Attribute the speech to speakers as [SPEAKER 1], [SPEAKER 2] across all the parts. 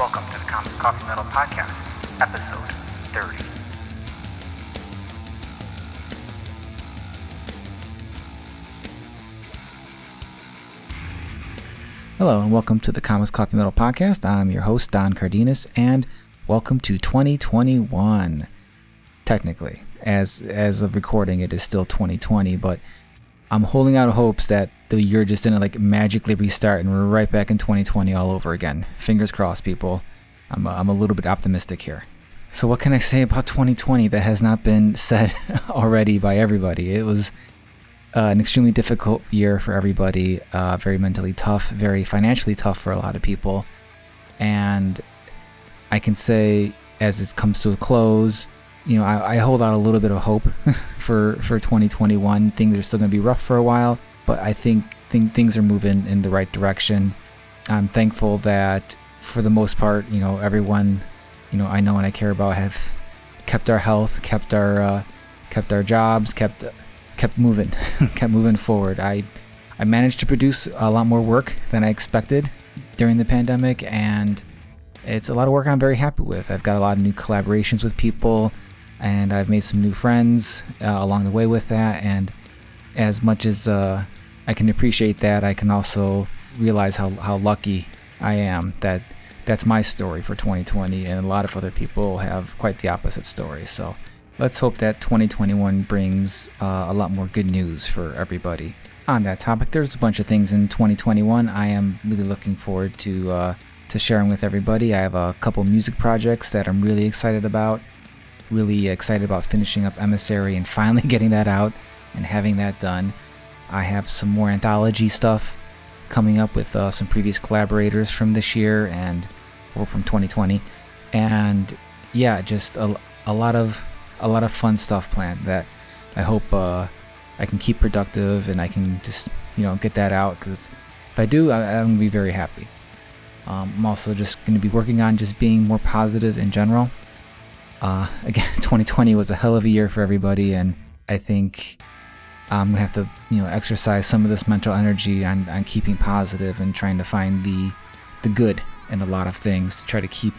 [SPEAKER 1] Welcome to the Comics Coffee Metal Podcast, episode 30.
[SPEAKER 2] Hello, and welcome to the Comics Coffee Metal Podcast. I'm your host, Don Cardenas, and welcome to 2021. Technically, as as of recording, it is still 2020, but I'm holding out hopes that the year just didn't like magically restart and we're right back in 2020 all over again. Fingers crossed, people. I'm a, I'm a little bit optimistic here. So, what can I say about 2020 that has not been said already by everybody? It was uh, an extremely difficult year for everybody, uh, very mentally tough, very financially tough for a lot of people. And I can say, as it comes to a close, you know, I, I hold out a little bit of hope for, for 2021. Things are still going to be rough for a while, but I think, think things are moving in the right direction. I'm thankful that, for the most part, you know, everyone, you know, I know and I care about have kept our health, kept our, uh, kept our jobs, kept kept moving, kept moving forward. I I managed to produce a lot more work than I expected during the pandemic, and it's a lot of work I'm very happy with. I've got a lot of new collaborations with people, and I've made some new friends uh, along the way with that. And as much as uh, I can appreciate that, I can also realize how, how lucky I am that that's my story for 2020, and a lot of other people have quite the opposite story. So let's hope that 2021 brings uh, a lot more good news for everybody. On that topic, there's a bunch of things in 2021 I am really looking forward to uh, to sharing with everybody. I have a couple music projects that I'm really excited about. Really excited about finishing up Emissary and finally getting that out and having that done. I have some more anthology stuff coming up with uh, some previous collaborators from this year and or from 2020, and yeah, just a, a lot of a lot of fun stuff planned that I hope uh, I can keep productive and I can just you know get that out because if I do, I, am gonna be very happy. Um, I'm also just gonna be working on just being more positive in general. Uh, again, 2020 was a hell of a year for everybody, and I think I'm gonna have to you know exercise some of this mental energy on, on keeping positive and trying to find the the good in a lot of things to try to keep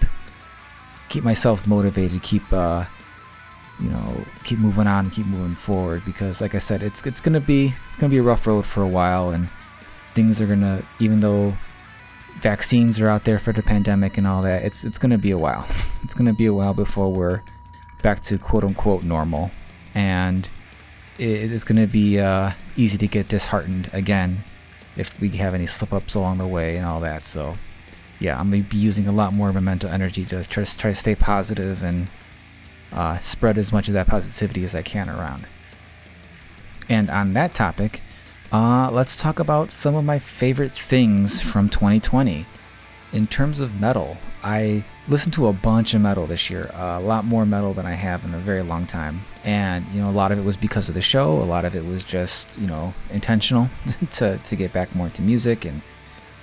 [SPEAKER 2] keep myself motivated, keep uh, you know keep moving on keep moving forward because like i said it's it's gonna be it's gonna be a rough road for a while and things are gonna even though vaccines are out there for the pandemic and all that it's it's gonna be a while. It's gonna be a while before we're back to quote unquote normal. And it, it's gonna be uh, easy to get disheartened again if we have any slip ups along the way and all that. So yeah i'm gonna be using a lot more of my mental energy to try to try to stay positive and uh, spread as much of that positivity as I can around. And on that topic, uh, let's talk about some of my favorite things from 2020. In terms of metal, I listened to a bunch of metal this year, uh, a lot more metal than I have in a very long time. And, you know, a lot of it was because of the show, a lot of it was just, you know, intentional to, to get back more into music and,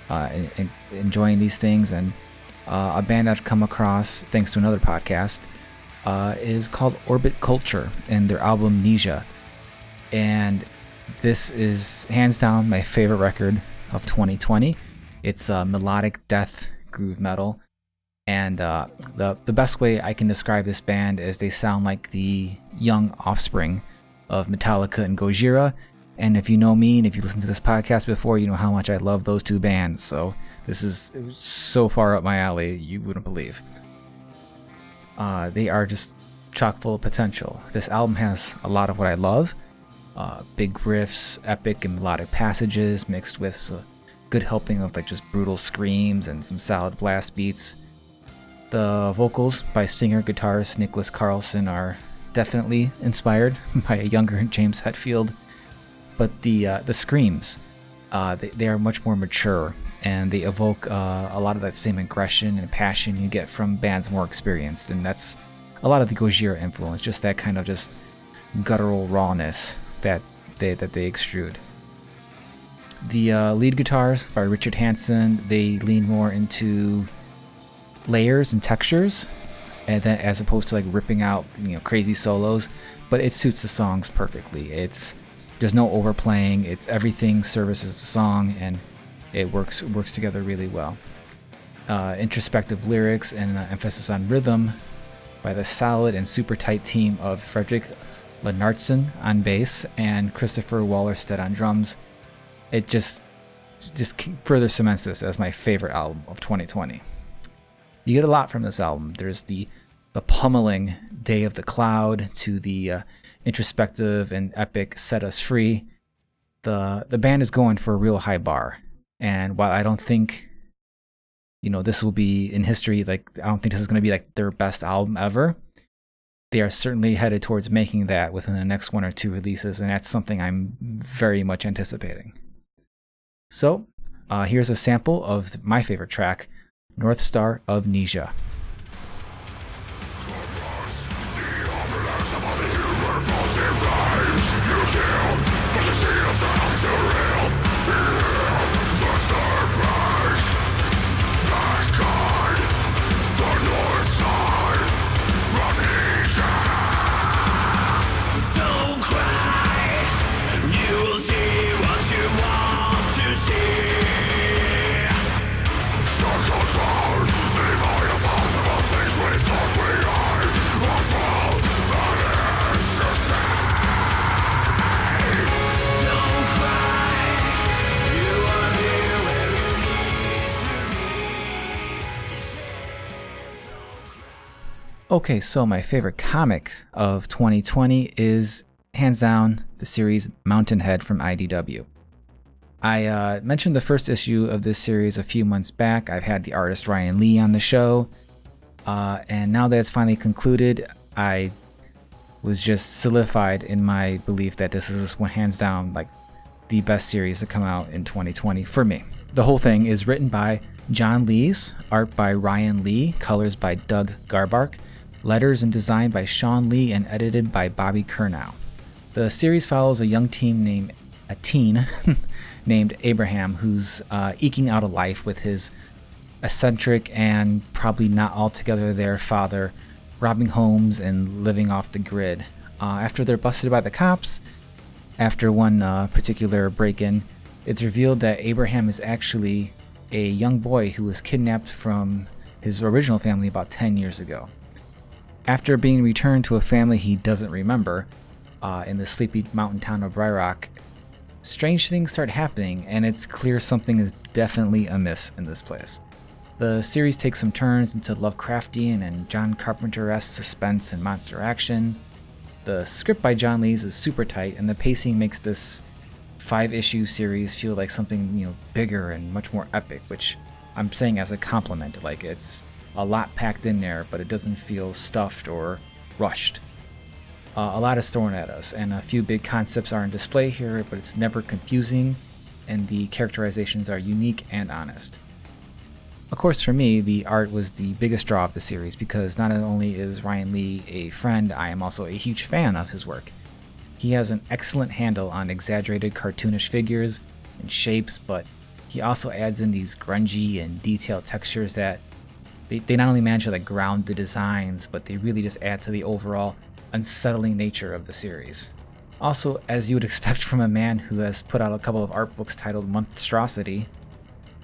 [SPEAKER 2] uh, and, and enjoying these things. And uh, a band I've come across thanks to another podcast uh, is called Orbit Culture and their album Nija. And this is hands down my favorite record of 2020. It's uh, melodic death groove metal. And uh, the, the best way I can describe this band is they sound like the young offspring of Metallica and Gojira. And if you know me and if you listen to this podcast before, you know how much I love those two bands. So this is so far up my alley, you wouldn't believe. Uh, they are just chock full of potential. This album has a lot of what I love uh, big riffs, epic and melodic passages mixed with a good helping of like just brutal screams and some solid blast beats. The vocals by singer guitarist Niklas Karlsson are definitely inspired by a younger James Hetfield, but the uh, the screams uh, they, they are much more mature and they evoke uh, a lot of that same aggression and passion you get from bands more experienced, and that's a lot of the Gojira influence, just that kind of just guttural rawness that they that they extrude. The uh, lead guitars by Richard Hansson, they lean more into layers and textures, and then as opposed to like ripping out you know crazy solos, but it suits the songs perfectly. It's there's no overplaying. It's everything services the song and it works works together really well. uh, introspective lyrics and emphasis on rhythm by the solid and super tight team of Fredrik Lennartsson on bass and Christopher Wallerstedt on drums. It just just further cements this as my favorite album of 2020. You get a lot from this album. There's the the pummeling Day of the Cloud to the uh, introspective and epic Set Us Free. The the band is going for a real high bar. And while I don't think you know this will be in history like I don't think this is going to be like their best album ever, they are certainly headed towards making that within the next one or two releases and that's something I'm very much anticipating. So, uh, here's a sample of my favorite track, North Star of Nija. Okay, so my favorite comic of 2020 is hands down the series Mountainhead from IDW. I uh, mentioned the first issue of this series a few months back. I've had the artist Ryan Lee on the show, uh, and now that it's finally concluded, I was just solidified in my belief that this is hands down like the best series to come out in 2020 for me. The whole thing is written by John Lees, art by Ryan Lee, colors by Doug Garbark, letters and designed by Shawn Lee and edited by Bobby Curnow. The series follows a young teen named a teen named Abraham who's uh, eking out a life with his eccentric and probably not altogether there father, robbing homes and living off the grid. Uh, after they're busted by the cops, after one uh, particular break in, it's revealed that Abraham is actually a young boy who was kidnapped from his original family about 10 years ago. After being returned to a family he doesn't remember uh, in the sleepy mountain town of Rhyrock, strange things start happening, and it's clear something is definitely amiss in this place. The series takes some turns into Lovecraftian and John Carpenter esque suspense and monster action. The script by John Lees is super tight, and the pacing makes this five issue series feel like something you know bigger and much more epic, which I'm saying as a compliment. Like it's a lot packed in there, but it doesn't feel stuffed or rushed. Uh, a lot is thrown at us, and a few big concepts are on display here, but it's never confusing, and the characterizations are unique and honest. Of course, for me, the art was the biggest draw of the series because not only is Ryan Lee a friend, I am also a huge fan of his work. He has an excellent handle on exaggerated cartoonish figures and shapes, but he also adds in these grungy and detailed textures that they, they not only manage to like ground the designs, but they really just add to the overall unsettling nature of the series. Also, as you would expect from a man who has put out a couple of art books titled Monstrosity,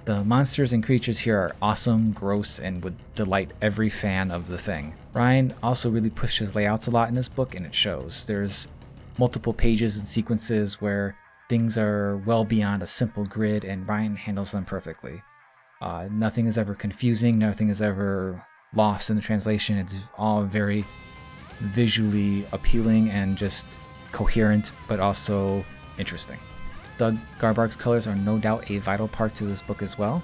[SPEAKER 2] the monsters and creatures here are awesome, gross, and would delight every fan of the thing. Ryan also really pushes layouts a lot in this book, and it shows. There's multiple pages and sequences where things are well beyond a simple grid, and Ryan handles them perfectly. Uh, nothing is ever confusing, nothing is ever lost in the translation. It's all very visually appealing and just coherent, but also interesting. Doug Garbark's colors are no doubt a vital part to this book as well.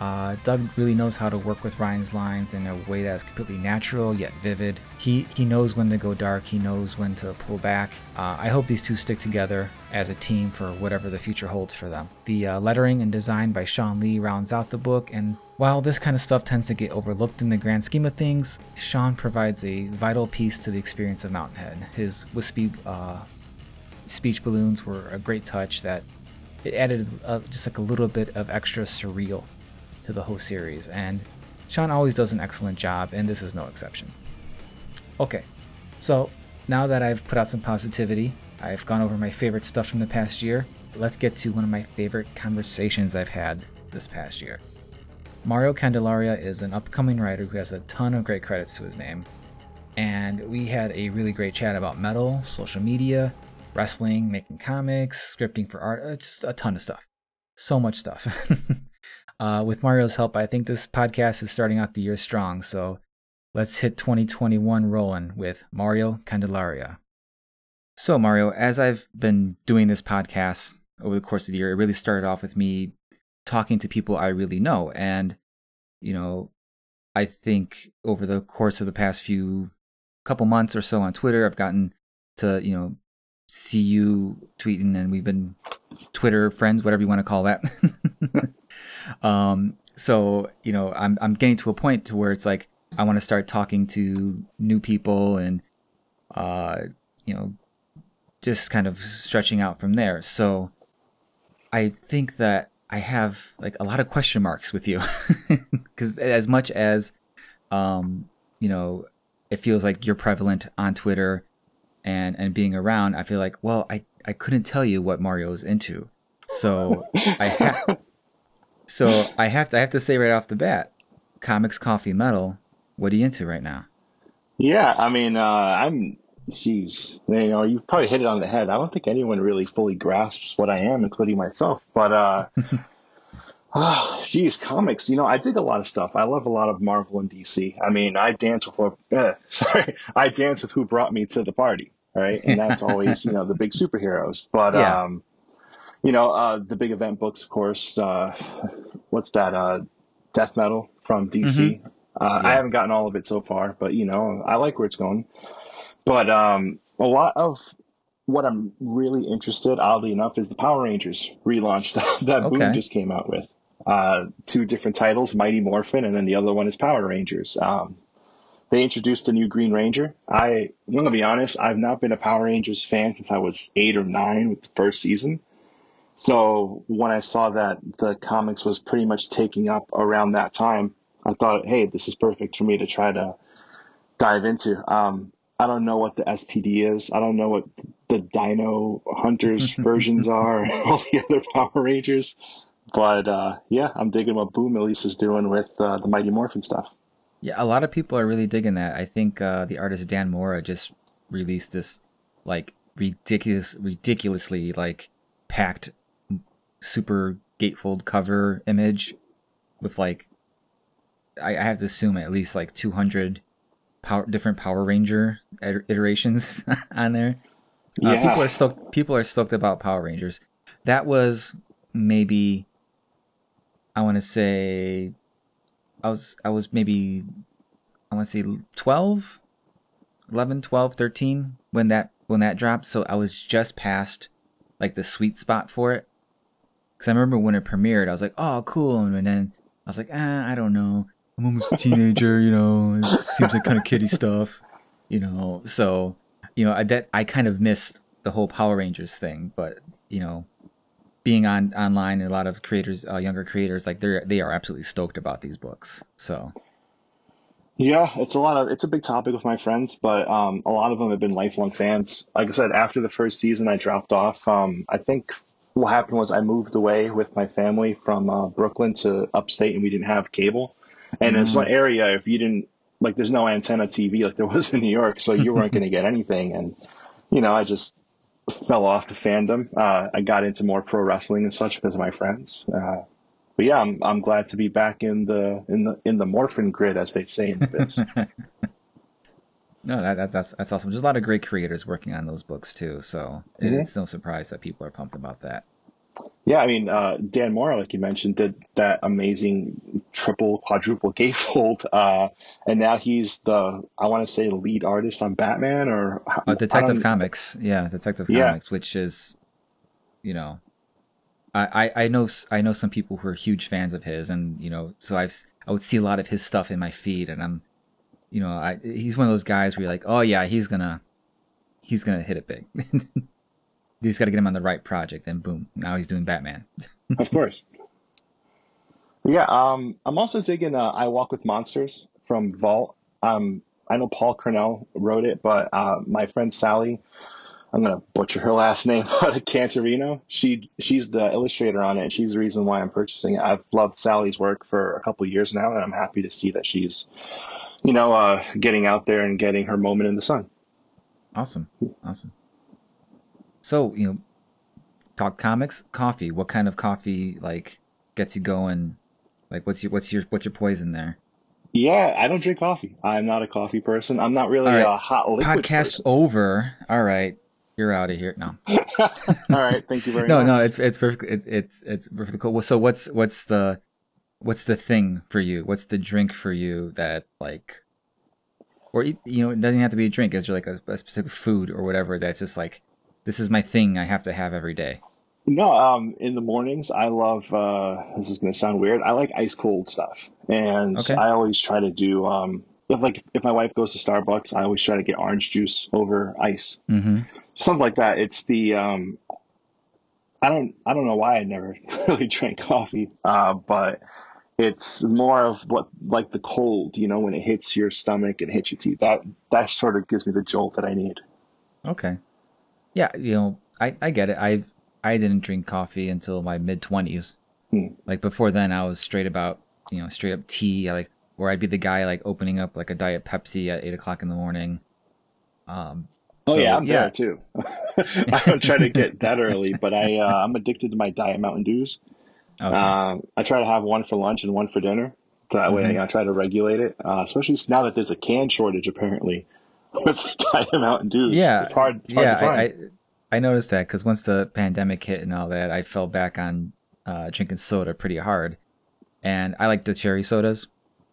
[SPEAKER 2] Uh, Doug really knows how to work with Ryan's lines in a way that is completely natural yet vivid. He he knows when to go dark. He knows when to pull back. Uh, I hope these two stick together as a team for whatever the future holds for them. The uh, lettering and design by Shawn Lee rounds out the book, and while this kind of stuff tends to get overlooked in the grand scheme of things, Shawn provides a vital piece to the experience of Mountainhead. His wispy uh, speech balloons were a great touch that it added uh, just like a little bit of extra surreal to the whole series, and Shawn always does an excellent job, and this is no exception. Okay, so now that I've put out some positivity, I've gone over my favorite stuff from the past year, let's get to one of my favorite conversations I've had this past year. Mario Candelaria is an upcoming writer who has a ton of great credits to his name. And we had a really great chat about metal, social media, wrestling, making comics, scripting for art, uh, just a ton of stuff. So much stuff. uh, with Mario's help, I think this podcast is starting out the year strong. So let's hit 2021 rolling with Mario Candelaria. So, Mario, as I've been doing this podcast over the course of the year, it really started off with me talking to people I really know. And, you know, I think over the course of the past few couple months or so on Twitter, I've gotten to, you know, see you tweeting and we've been Twitter friends, whatever you want to call that. um, so, you know, I'm I'm getting to a point to where it's like I want to start talking to new people and uh, you know, just kind of stretching out from there. So I think that I have like a lot of question marks with you because as much as um, you know, it feels like you're prevalent on Twitter and and being around, I feel like, well, I I couldn't tell you what Mario's into. So I have so I have to I have to say right off the bat, comics, coffee, metal. What are you into right now?
[SPEAKER 3] Yeah, I mean, uh, I'm Jeez, you know, you probably hit it on the head. I don't think anyone really fully grasps what I am, including myself. But, uh, ah, geez, comics. You know, I dig a lot of stuff. I love a lot of Marvel and DC. I mean, I dance with, uh, sorry, I dance with who brought me to the party, right? And that's always, you know, the big superheroes. But, yeah. um, you know, uh, the big event books, of course. Uh, what's that? Uh, Death Metal from DC. Mm-hmm. Uh, yeah. I haven't gotten all of it so far, but you know, I like where it's going. But um, a lot of what I'm really interested, oddly enough, is the Power Rangers relaunch that, that okay. Boom just came out with. Uh, two different titles, Mighty Morphin, and then the other one is Power Rangers. Um, they introduced a new Green Ranger. I, I'm gonna be honest, I've not been a Power Rangers fan since I was eight or nine with the first season. So when I saw that the comics was pretty much taking up around that time, I thought, hey, this is perfect for me to try to dive into. Um, I don't know what the SPD is. I don't know what the Dino Hunters versions are, all the other Power Rangers. But uh, yeah, I'm digging what Boom Elise is doing with uh, the Mighty Morphin stuff.
[SPEAKER 2] Yeah, a lot of people are really digging that. I think uh, the artist Dan Mora just released this like ridiculous, ridiculously like packed, super gatefold cover image with like I, I have to assume at least like 200 power different Power Ranger iterations on there. Uh, yeah. people are stoked. People are stoked about Power Rangers. That was maybe I want to say I was I was maybe I want to say 12 11 12 13 when that when that dropped so I was just past like the sweet spot for it cuz I remember when it premiered I was like oh cool and then I was like ah I don't know I'm almost a teenager, you know. It seems like kind of kiddie stuff, you know. So, you know, I that I kind of missed the whole Power Rangers thing, but you know, being on online and a lot of creators, uh, younger creators, like they're they are absolutely stoked about these books. So.
[SPEAKER 3] Yeah, it's a lot of it's a big topic with my friends, but um, a lot of them have been lifelong fans. Like I said, after the first season, I dropped off. Um, I think what happened was I moved away with my family from uh, Brooklyn to upstate, and we didn't have cable. And mm-hmm. in some area, if you didn't like, there's no antenna TV like there was in New York, so you weren't going to get anything. And you know, I just fell off the fandom. Uh, I got into more pro wrestling and such because of my friends. Uh, but yeah, I'm I'm glad to be back in the in the in the morphin grid, as they say in the biz.
[SPEAKER 2] no, that, that, that's that's awesome. There's a lot of great creators working on those books too, so mm-hmm. it's no surprise that people are pumped about that.
[SPEAKER 3] Yeah, I mean, uh, Dan Mora, like you mentioned, did that amazing triple, quadruple gatefold, uh, and now he's the I want to say the lead artist on Batman or
[SPEAKER 2] uh, Detective Comics. Yeah, Detective yeah. Comics, which is, you know, I, I I know I know some people who are huge fans of his, and you know, so I've I would see a lot of his stuff in my feed, and I'm, you know, I he's one of those guys where you're like, oh yeah, he's gonna he's gonna hit it big. You just got to get him on the right project, and boom, now he's doing Batman.
[SPEAKER 3] of course. Yeah, um, I'm also digging uh, "I Walk with Monsters" from Vault. Um, I know Paul Cornell wrote it, but uh, my friend Sally I'm gonna butcher her last name, but Cantorino. She she's the illustrator on it. and She's the reason why I'm purchasing it. I've loved Sally's work for a couple years now, and I'm happy to see that she's, you know, uh, getting out there and getting her moment in the sun.
[SPEAKER 2] Awesome, awesome. So you know, talk comics, coffee. What kind of coffee like gets you going? Like, what's your what's your what's your poison there?
[SPEAKER 3] Yeah, I don't drink coffee. I'm not a coffee person. I'm not really
[SPEAKER 2] All right.
[SPEAKER 3] a hot liquid
[SPEAKER 2] Podcast
[SPEAKER 3] person.
[SPEAKER 2] over. All right, you're out of here. No,
[SPEAKER 3] All right, thank you very
[SPEAKER 2] no,
[SPEAKER 3] much.
[SPEAKER 2] no. No, it's it's perfect. It's it's it's perfectly cool. Well, So what's what's the what's the thing for you? What's the drink for you that like, or you know, it doesn't have to be a drink. Is there like a, a specific food or whatever that's just like, this is my thing. I have to have every day.
[SPEAKER 3] No, um, in the mornings, I love, uh, this is going to sound weird. I like ice cold stuff. And
[SPEAKER 2] Okay.
[SPEAKER 3] I always try to do, um, if like, if my wife goes to Starbucks, I always try to get orange juice over ice,
[SPEAKER 2] Mm-hmm.
[SPEAKER 3] something like that. It's the, um, I don't, I don't know why I never really drank coffee, uh, but it's more of what, like the cold, you know, when it hits your stomach and hits your teeth. That, that sort of gives me the jolt that I need.
[SPEAKER 2] Okay. Yeah, you know, I, I get it. I I didn't drink coffee until my mid twenties.
[SPEAKER 3] Hmm.
[SPEAKER 2] Like before then, I was straight about you know straight up tea. I like where I'd be the guy like opening up like a diet Pepsi at eight o'clock in the morning. Um.
[SPEAKER 3] Oh
[SPEAKER 2] so,
[SPEAKER 3] yeah, I'm there too. I don't try to get that early, but I uh, I'm addicted to my diet Mountain Dews.
[SPEAKER 2] Okay.
[SPEAKER 3] Um, I try to have one for lunch and one for dinner. So that way,
[SPEAKER 2] Mhm.
[SPEAKER 3] I try to regulate it. Uh, especially now that there's a can shortage, apparently, with diet Mountain Dews.
[SPEAKER 2] yeah.
[SPEAKER 3] it's hard. It's hard
[SPEAKER 2] yeah.
[SPEAKER 3] to find.
[SPEAKER 2] I, I I noticed that because once the pandemic hit and all that, I fell back on uh, drinking soda pretty hard, and I like the cherry sodas.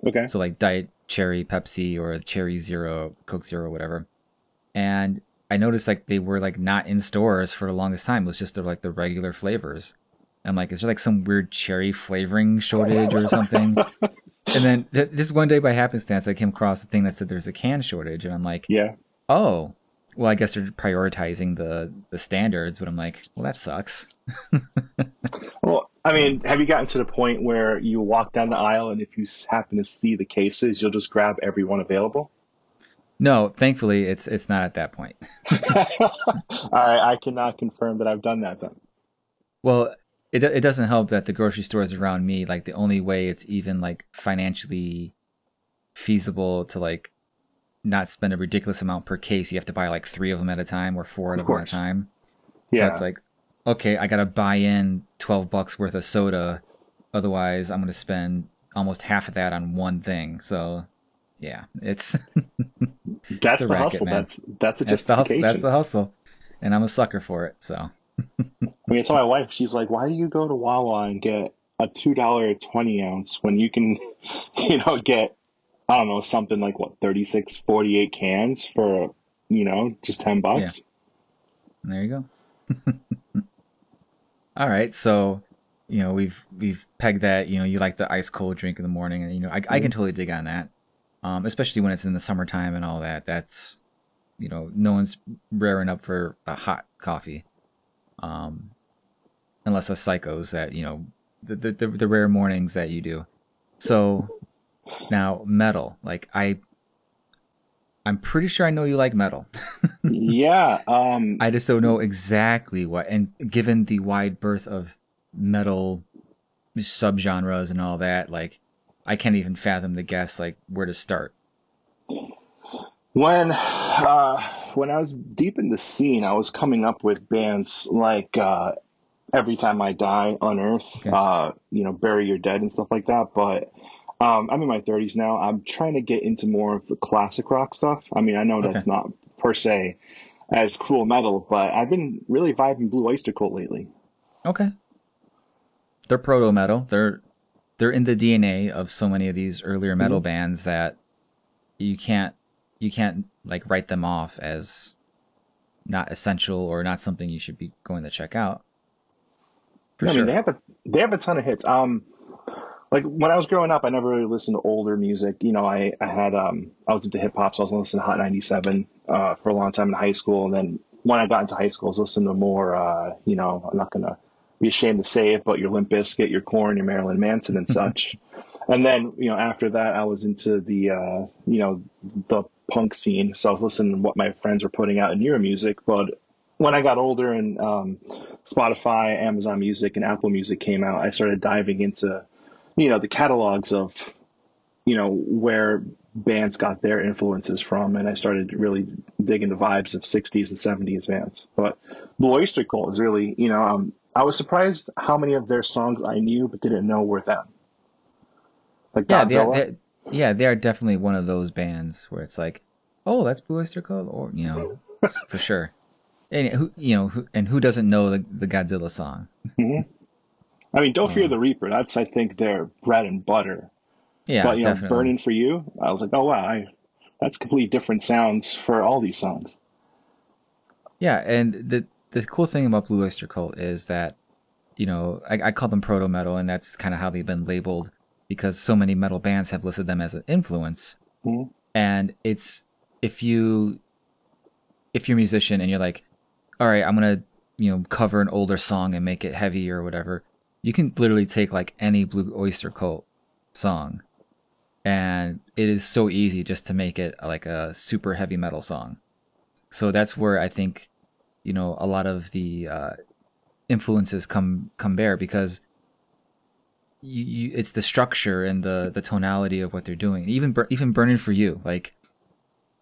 [SPEAKER 3] okay.
[SPEAKER 2] So like Diet Cherry Pepsi or Cherry Zero, Coke Zero, whatever. And I noticed like they were like not in stores for the longest time. It was just the, like the regular flavors. I'm like, is there like some weird cherry flavoring shortage or something? and then th- this one day by happenstance, I came across a thing that said there's a can shortage, and I'm like,
[SPEAKER 3] Yeah.
[SPEAKER 2] oh, well, I guess they're prioritizing the the standards. But I'm like, well, that sucks.
[SPEAKER 3] Well, I mean, have you gotten to the point where you walk down the aisle and if you happen to see the cases, you'll just grab every one available?
[SPEAKER 2] No, thankfully, it's it's not at that point.
[SPEAKER 3] All right, I cannot confirm that I've done that then.
[SPEAKER 2] Well, it it doesn't help that the grocery stores around me, like the only way it's even like financially feasible to like not spend a ridiculous amount per case, you have to buy like three of them at a time or four of
[SPEAKER 3] Of
[SPEAKER 2] them at a time. So
[SPEAKER 3] Yeah.
[SPEAKER 2] it's like, okay, I gotta buy in twelve bucks worth of soda, otherwise I'm gonna spend almost half of that on one thing. So, yeah, it's
[SPEAKER 3] That's
[SPEAKER 2] a
[SPEAKER 3] the
[SPEAKER 2] racket,
[SPEAKER 3] hustle.
[SPEAKER 2] man.
[SPEAKER 3] That's that's a
[SPEAKER 2] that's the hustle. That's the hustle, and I'm a sucker for it. So,
[SPEAKER 3] I mean, I tell my wife, she's like, "Why do you go to Wawa and get a two dollar twenty ounce when you can, you know, get I don't know something like what 36, 48 cans for you know just ten bucks?"
[SPEAKER 2] And there you go. All right, so you know we've we've pegged that. You know you like the ice cold drink in the morning, and you know I, I can totally dig on that, um, especially when it's in the summertime and all that. That's you know no one's raring up for a hot coffee, um, unless a psychos that you know the, the the the rare mornings that you do. So now metal, like I, I'm pretty sure I know you like metal.
[SPEAKER 3] yeah. Um.
[SPEAKER 2] I just don't know exactly what. And given the wide berth of metal subgenres and all that, like I can't even fathom the guess like where to start.
[SPEAKER 3] When uh, when I was deep in the scene, I was coming up with bands like uh, Every Time I Die, Unearth,
[SPEAKER 2] Okay.
[SPEAKER 3] uh, you know, Bury Your Dead and stuff like that. But um, I'm in my 30s now. I'm trying to get into more of the classic rock stuff. I mean, I know that's
[SPEAKER 2] Okay.
[SPEAKER 3] not per se as cool metal, but I've been really vibing Blue Oyster Cult lately.
[SPEAKER 2] Okay. They're proto metal. They're they're in the DNA of so many of these earlier metal bands that you can't you can't like write them off as not essential or not something you should be going to check out. For
[SPEAKER 3] I
[SPEAKER 2] sure.
[SPEAKER 3] mean, they have a they have a ton of hits. Um, like when I was growing up, I never really listened to older music. You know, I I had um I was into hip hop, so I was listening to Hot 97 uh, for a long time in high school, and then when I got into high school, I was listening to more. Uh, you know, I'm not gonna be ashamed to say it, but your Limp Bizkit, your Korn, your Marilyn Manson, and such. And then you know after that, I was into the uh, you know the punk scene, so I was listening to what my friends were putting out in newer music, but when I got older and um, Spotify, Amazon Music, and Apple Music came out, I started diving into, you know, the catalogs of, you know, where bands got their influences from, and I started really digging the vibes of '60s and '70s bands. But Blue Oyster Cult is really, you know, um, I was surprised how many of their songs I knew but didn't know were them. Like
[SPEAKER 2] Yeah, they are,
[SPEAKER 3] Godzilla.
[SPEAKER 2] they yeah, they are definitely one of those bands where it's like, oh, that's Blue Oyster Cult, or you know, for sure. And who you know, who, and who doesn't know the, the Godzilla song?
[SPEAKER 3] Mhm. I mean, Don't Fear
[SPEAKER 2] Um,
[SPEAKER 3] the Reaper. That's I think their bread and butter.
[SPEAKER 2] Yeah,
[SPEAKER 3] but you know,
[SPEAKER 2] definitely.
[SPEAKER 3] Burning for You. I was like, oh wow, I, that's completely different sounds for all these songs.
[SPEAKER 2] Yeah, and the the cool thing about Blue Oyster Cult is that, you know, I, I call them proto metal, and that's kind of how they've been labeled because so many metal bands have listed them as an influence.
[SPEAKER 3] Mhm.
[SPEAKER 2] And it's if you if you're a musician and you're like, all right, I'm gonna you know cover an older song and make it heavy or whatever, you can literally take like any Blue Oyster Cult song, and it is so easy just to make it like a super heavy metal song. So that's where I think, you know, a lot of the uh, influences come come bear because you, you it's the structure and the the tonality of what they're doing. Even even burning for you, like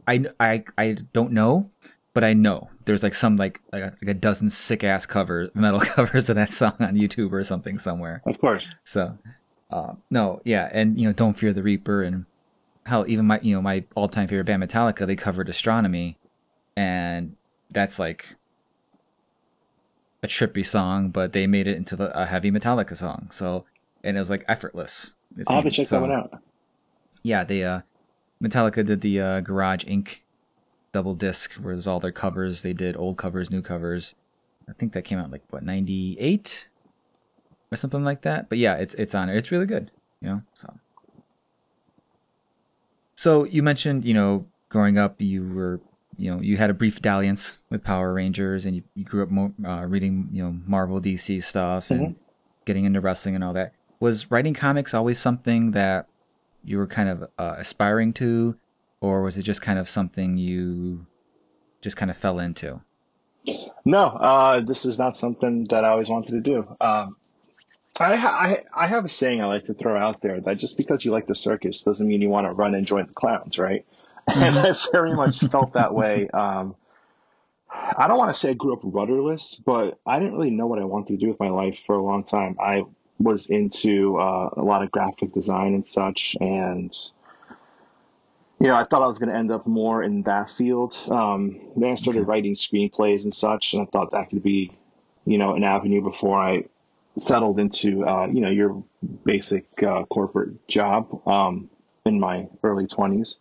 [SPEAKER 2] I I I don't know, but I know there's like some like like a, like a dozen sick ass cover metal covers of that song on YouTube or something somewhere.
[SPEAKER 3] Of course.
[SPEAKER 2] So, uh, no, yeah, and you know, don't fear the Reaper, and hell, even my you know my all time favorite band Metallica, they covered Astronomy, and that's like a trippy song, but they made it into the, a heavy Metallica song. So, and it was like effortless.
[SPEAKER 3] I'll have to check
[SPEAKER 2] So,
[SPEAKER 3] that one out.
[SPEAKER 2] Yeah, they uh, Metallica did the uh, Garage Inc. double disc, where there's all their covers. They did old covers, new covers. I think that came out like what ninety eight or something like that. But yeah, it's it's on it. It's really good, you know. So, so you mentioned, you know, growing up, you were, you know, you had a brief dalliance with Power Rangers, and you, you grew up mo- uh, reading, you know, Marvel, DC stuff, and getting into wrestling and all that. Was writing comics always something that you were kind of uh, aspiring to, or was it just kind of something you just kind of fell into?
[SPEAKER 3] No, uh, this is not something that I always wanted to do. Um, I, ha- I I have a saying I like to throw out there that just because you like the circus doesn't mean you want to run and join the clowns, right? And I very much felt that way. Um, I don't want to say I grew up rudderless, but I didn't really know what I wanted to do with my life for a long time. I was into uh, a lot of graphic design and such, and you know, I thought I was going to end up more in that field. Um, then I started
[SPEAKER 2] Okay.
[SPEAKER 3] writing screenplays and such, and I thought that could be, you know, an avenue before I settled into, uh, you know, your basic uh, corporate job um, in my early 20s.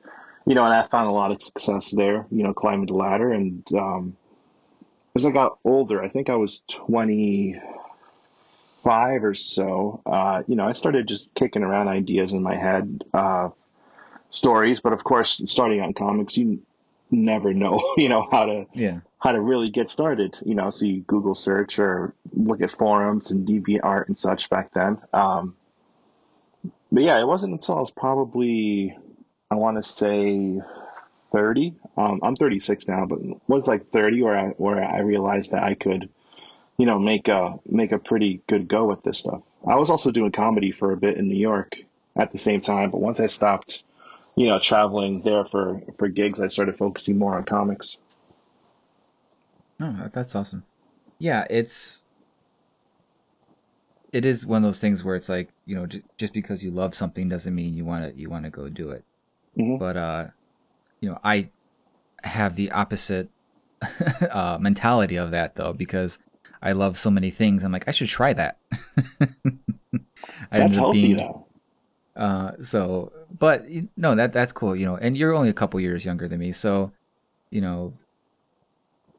[SPEAKER 3] You know, and I found a lot of success there, you know, climbing the ladder. And um, as I got older, I think I was 25 or so, uh, you know, I started just kicking around ideas in my head. Uh, stories, but of course, starting in comics, you never know, you know, how to
[SPEAKER 2] Yeah.
[SPEAKER 3] how to really get started. You know, so you Google search or look at forums and DeviantArt and such back then. Um, but yeah, it wasn't until I was probably, I want to say, thirty. Um, I'm 36 now, but it was like 30 where I where I realized that I could, you know, make a make a pretty good go with this stuff. I was also doing comedy for a bit in New York at the same time, but once I stopped you know, traveling there for for gigs, I started focusing more on comics.
[SPEAKER 2] Oh, that's awesome. Yeah, it's it is one of those things where it's like you know j- just because you love something doesn't mean you want to you want to go do it.
[SPEAKER 3] Mhm.
[SPEAKER 2] But uh, you know, I have the opposite uh, mentality of that though because I love so many things. I'm like I should try that. I
[SPEAKER 3] That's healthy
[SPEAKER 2] being
[SPEAKER 3] though.
[SPEAKER 2] uh, so, but no, that that's cool, you know. And you're only a couple years younger than me, so you know,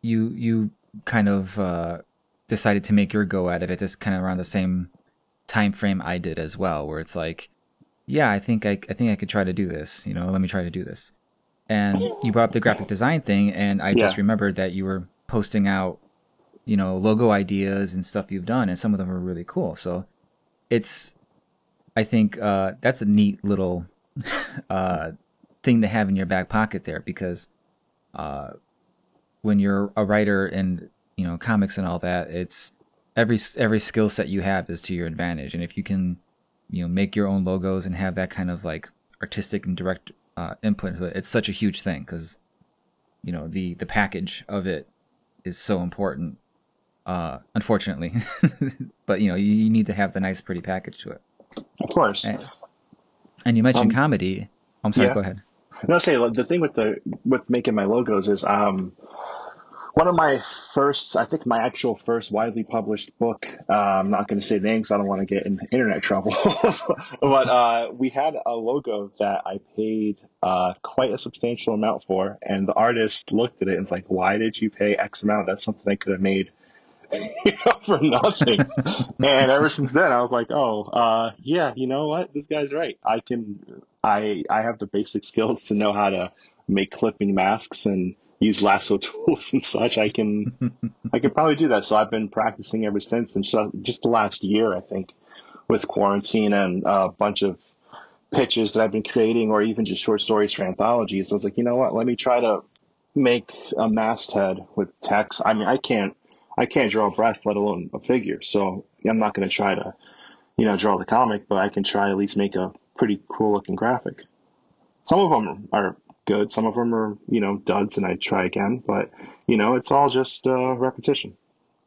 [SPEAKER 2] you you kind of uh, decided to make your go out of it. Just kind of around the same time frame I did as well, where it's like, yeah, I think I I think I could try to do this. You know, let me try to do this. And you brought up the graphic design thing, and I just remembered that you were posting out, you know, logo ideas and stuff you've done, and some of them are really cool. So it's I think uh, that's a neat little uh, thing to have in your back pocket there because uh, when you're a writer and you know comics and all that, it's every every skill set you have is to your advantage, and if you can, you know, make your own logos and have that kind of like artistic and direct uh, input it's such a huge thing because you know the the package of it is so important. Uh, unfortunately, but you know you, you need to have the nice, pretty package to it.
[SPEAKER 3] Of course.
[SPEAKER 2] And, and you mentioned
[SPEAKER 3] Um,
[SPEAKER 2] comedy. I'm sorry.
[SPEAKER 3] yeah.
[SPEAKER 2] Go ahead.
[SPEAKER 3] No, say the thing with the with making my logos is um one of my first, I think my actual first widely published book. Uh, I'm not going to say names. I don't want to get in internet trouble. but uh, we had a logo that I paid uh, quite a substantial amount for, and the artist looked at it and was like, "Why did you pay X amount? That's something I could have made." you know, for nothing. and ever since then, I was like, "Oh, uh, yeah, you know what? This guy's right. I can, I, I have the basic skills to know how to make clipping masks and use lasso tools and such. I can, I could probably do that. So I've been practicing ever since. And so just the last year, I think, with quarantine and a bunch of pitches that I've been creating, or even just short stories for anthologies, I was like, you know what? Let me try to make a masthead with text. I mean, I can't, I can't draw a breath, let alone a figure. So I'm not going to try to, you know, draw the comic, but I can try at least make a pretty cool looking graphic. Some of them are good. Some of them are, you know, duds and I try again, but you know, it's all just uh, repetition.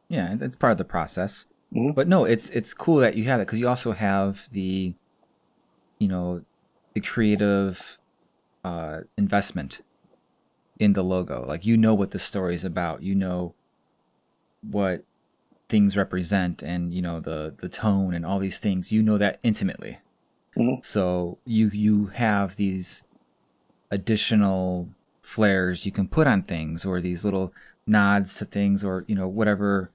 [SPEAKER 2] Yeah, it's part of the process.
[SPEAKER 3] Mhm.
[SPEAKER 2] But no, it's it's cool that you have it because you also have the, you know, the creative uh, investment in the logo. Like you know what the story is about. You know what things represent, and you know the the tone and all these things. You know that intimately.
[SPEAKER 3] Mhm.
[SPEAKER 2] So you you have these additional flares you can put on things or these little nods to things or you know whatever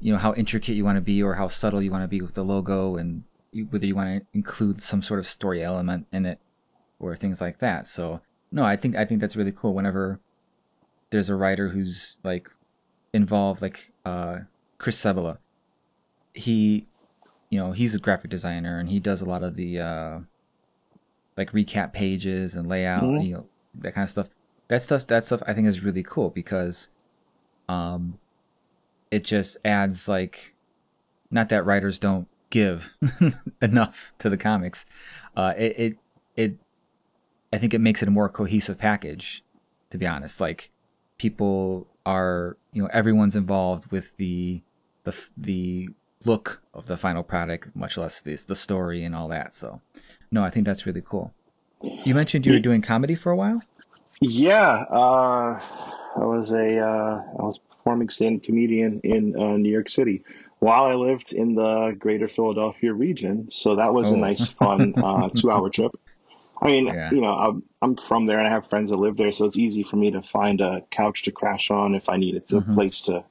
[SPEAKER 2] you know how intricate you want to be or how subtle you want to be with the logo and you, whether you want to include some sort of story element in it or things like that so no i think i think that's really cool whenever there's a writer who's like involved like uh chris Sebela. he you know he's a graphic designer and he does a lot of the uh like recap pages and layout
[SPEAKER 3] Mhm.
[SPEAKER 2] you know that kind of stuff that stuff that stuff i think is really cool because um it just adds like not that writers don't give enough to the comics uh it, it it i think it makes it a more cohesive package to be honest like people are you know everyone's involved with the the the look of the final product much less this the story and all that so no i think that's really cool you mentioned you were doing comedy for a while
[SPEAKER 3] Yeah, uh, I was a uh, I was performing stand comedian in uh, New York City while I lived in the greater Philadelphia region. So that was a
[SPEAKER 2] Oh.
[SPEAKER 3] nice, fun uh, two hour trip. I mean,
[SPEAKER 2] Yeah.
[SPEAKER 3] you know, I'm, I'm from there and I have friends that live there, so it's easy for me to find a couch to crash on if I needed a
[SPEAKER 2] Mhm.
[SPEAKER 3] place to,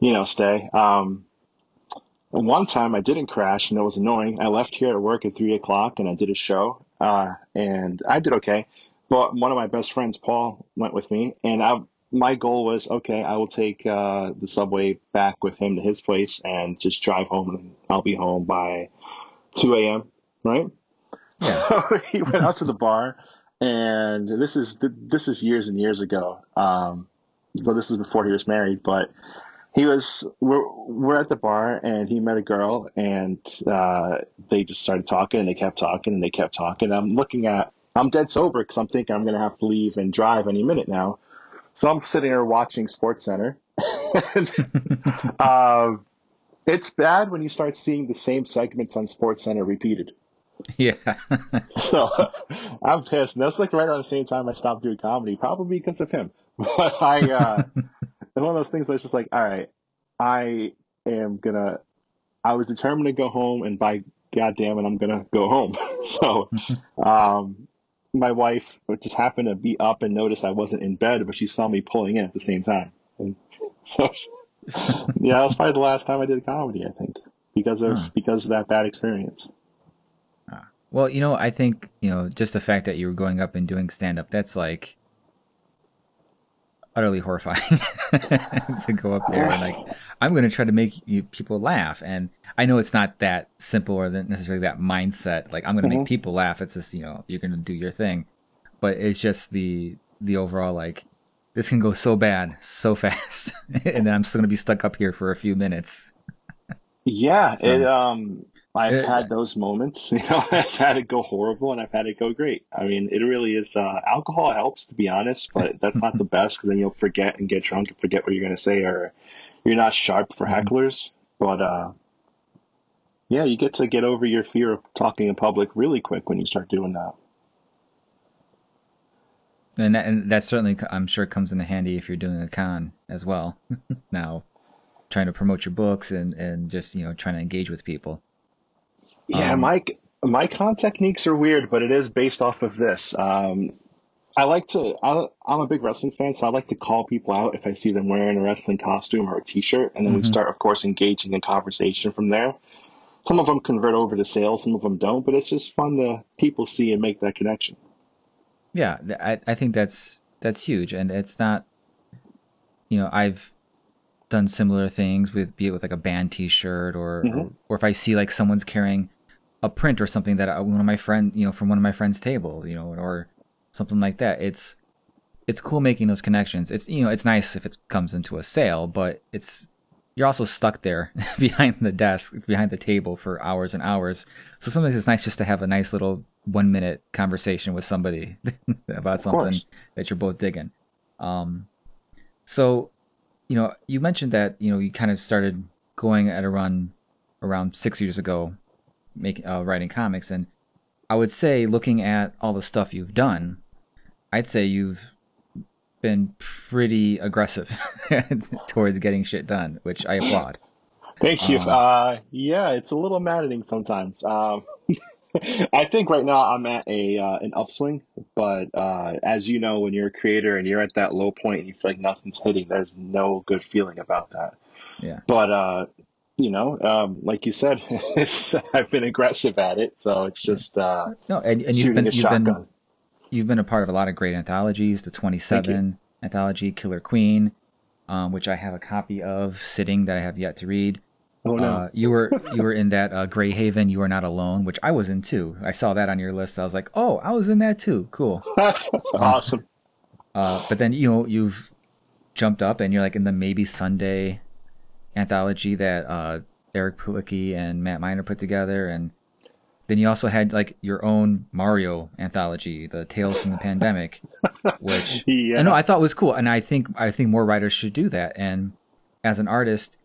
[SPEAKER 3] you know, stay. Um, one time I didn't crash and it was annoying. I left here at work at three o'clock and I did a show, uh, and I did okay. But one of my best friends, Paul, went with me, and I, my goal was okay. I will take uh, the subway back with him to his place and just drive home, and I'll be home by two a.m. Right?
[SPEAKER 2] Yeah.
[SPEAKER 3] he went out to the bar, and this is this is years and years ago. Um, so this is before he was married, but he was we're we're at the bar and he met a girl and uh, they just started talking and they kept talking and they kept talking. I'm looking at I'm dead sober because I'm thinking I'm gonna have to leave and drive any minute now. So I'm sitting there watching Sports Center. and, um, it's bad when you start seeing the same segments on Sports Center repeated.
[SPEAKER 2] yeah
[SPEAKER 3] So I'm pissed. And that's like right around the same time I stopped doing comedy, probably because of him. But I, uh, it's one of those things I was just like, all right, I am gonna, I was determined to go home and by goddamn it, I'm gonna go home. So, um, my wife just happened to be up and noticed I wasn't in bed, but she saw me pulling in at the same time. And so, yeah, that was probably the last time I did comedy, I think, because of,
[SPEAKER 2] Hmm.
[SPEAKER 3] because of that bad experience.
[SPEAKER 2] Well, you know, I think, you know, just the fact that you were going up and doing stand up, that's like utterly horrifying to go up there and like I'm going to try to make you people laugh and I know it's not that simple or that necessarily that mindset like I'm going to
[SPEAKER 3] Mhm.
[SPEAKER 2] make people laugh it's just, you know, you're going to do your thing. But it's just the the overall like this can go so bad so fast, and then I'm still gonna be stuck up here for a few minutes.
[SPEAKER 3] Yeah,
[SPEAKER 2] So-
[SPEAKER 3] it um I've
[SPEAKER 2] It-
[SPEAKER 3] had those moments. You know, I've had it go horrible and I've had it go great. I mean, it really is uh alcohol helps to be honest, but that's not the best because then you'll forget and get drunk and forget what you're gonna say or you're not sharp for
[SPEAKER 2] Mhm.
[SPEAKER 3] hecklers. But uh yeah, you get to get over your fear of talking in public really quick when you start doing that.
[SPEAKER 2] And that, and that certainly, I'm sure, comes into handy if you're doing a con as well. now, trying to promote your books and and just you know trying to engage with people.
[SPEAKER 3] Yeah,
[SPEAKER 2] Um,
[SPEAKER 3] my my con techniques are weird, but it is based off of this. Um, I like to. I, I'm a big wrestling fan, so I like to call people out if I see them wearing a wrestling costume or a T-shirt, and then we
[SPEAKER 2] Mhm.
[SPEAKER 3] start, of course, engaging in conversation from there. Some of them convert over to sales, some of them don't, but it's just fun to people see and make that connection.
[SPEAKER 2] Yeah, I I think that's that's huge, and it's not. You know, I've done similar things with be it with like a band T-shirt or or,
[SPEAKER 3] Mhm.
[SPEAKER 2] or if I see like someone's carrying a print or something that I, one of my friend you know from one of my friends' tables, you know, or something like that. It's it's cool making those connections. It's you know it's nice if it comes into a sale, but it's you're also stuck there behind the desk, behind the table for hours and hours. So sometimes it's nice just to have a nice little one minute conversation with somebody about something that you're both digging. Um, so, you know, you mentioned that you know you kind of started going at a run around six years ago, making uh, writing comics, and I would say looking at all the stuff you've done, I'd say you've been pretty aggressive towards getting shit done, which I applaud.
[SPEAKER 3] Thank you.
[SPEAKER 2] Um,
[SPEAKER 3] Uh, yeah, it's a little maddening sometimes. Um, I think right now I'm at a uh, an upswing, but uh, as you know, when you're a creator and you're at that low point and you feel like nothing's hitting, there's no good feeling about that.
[SPEAKER 2] Yeah.
[SPEAKER 3] But uh, you know, um, like you said, it's, I've been aggressive at it, so it's just uh,
[SPEAKER 2] No, and, and you've been
[SPEAKER 3] a
[SPEAKER 2] you've been you've been a part of a lot of great anthologies. The Twenty Seven anthology, Killer Queen, um, which I have a copy of sitting that I have yet to read.
[SPEAKER 3] Oh no.
[SPEAKER 2] Uh, you were you were in that uh, Grey Haven. You are not alone, which I was in too. I saw that on your list. I was like, oh, I was in that too. Cool.
[SPEAKER 3] awesome.
[SPEAKER 2] Uh, but then you know you've jumped up and you're like in the Maybe Someday anthology that uh, Eric Palicki and Matt Miner put together, and then you also had like your own Mario anthology, the Tales from the Pandemic, which
[SPEAKER 3] Yeah.
[SPEAKER 2] I know I thought was cool, and I think I think more writers should do that. And as an artist,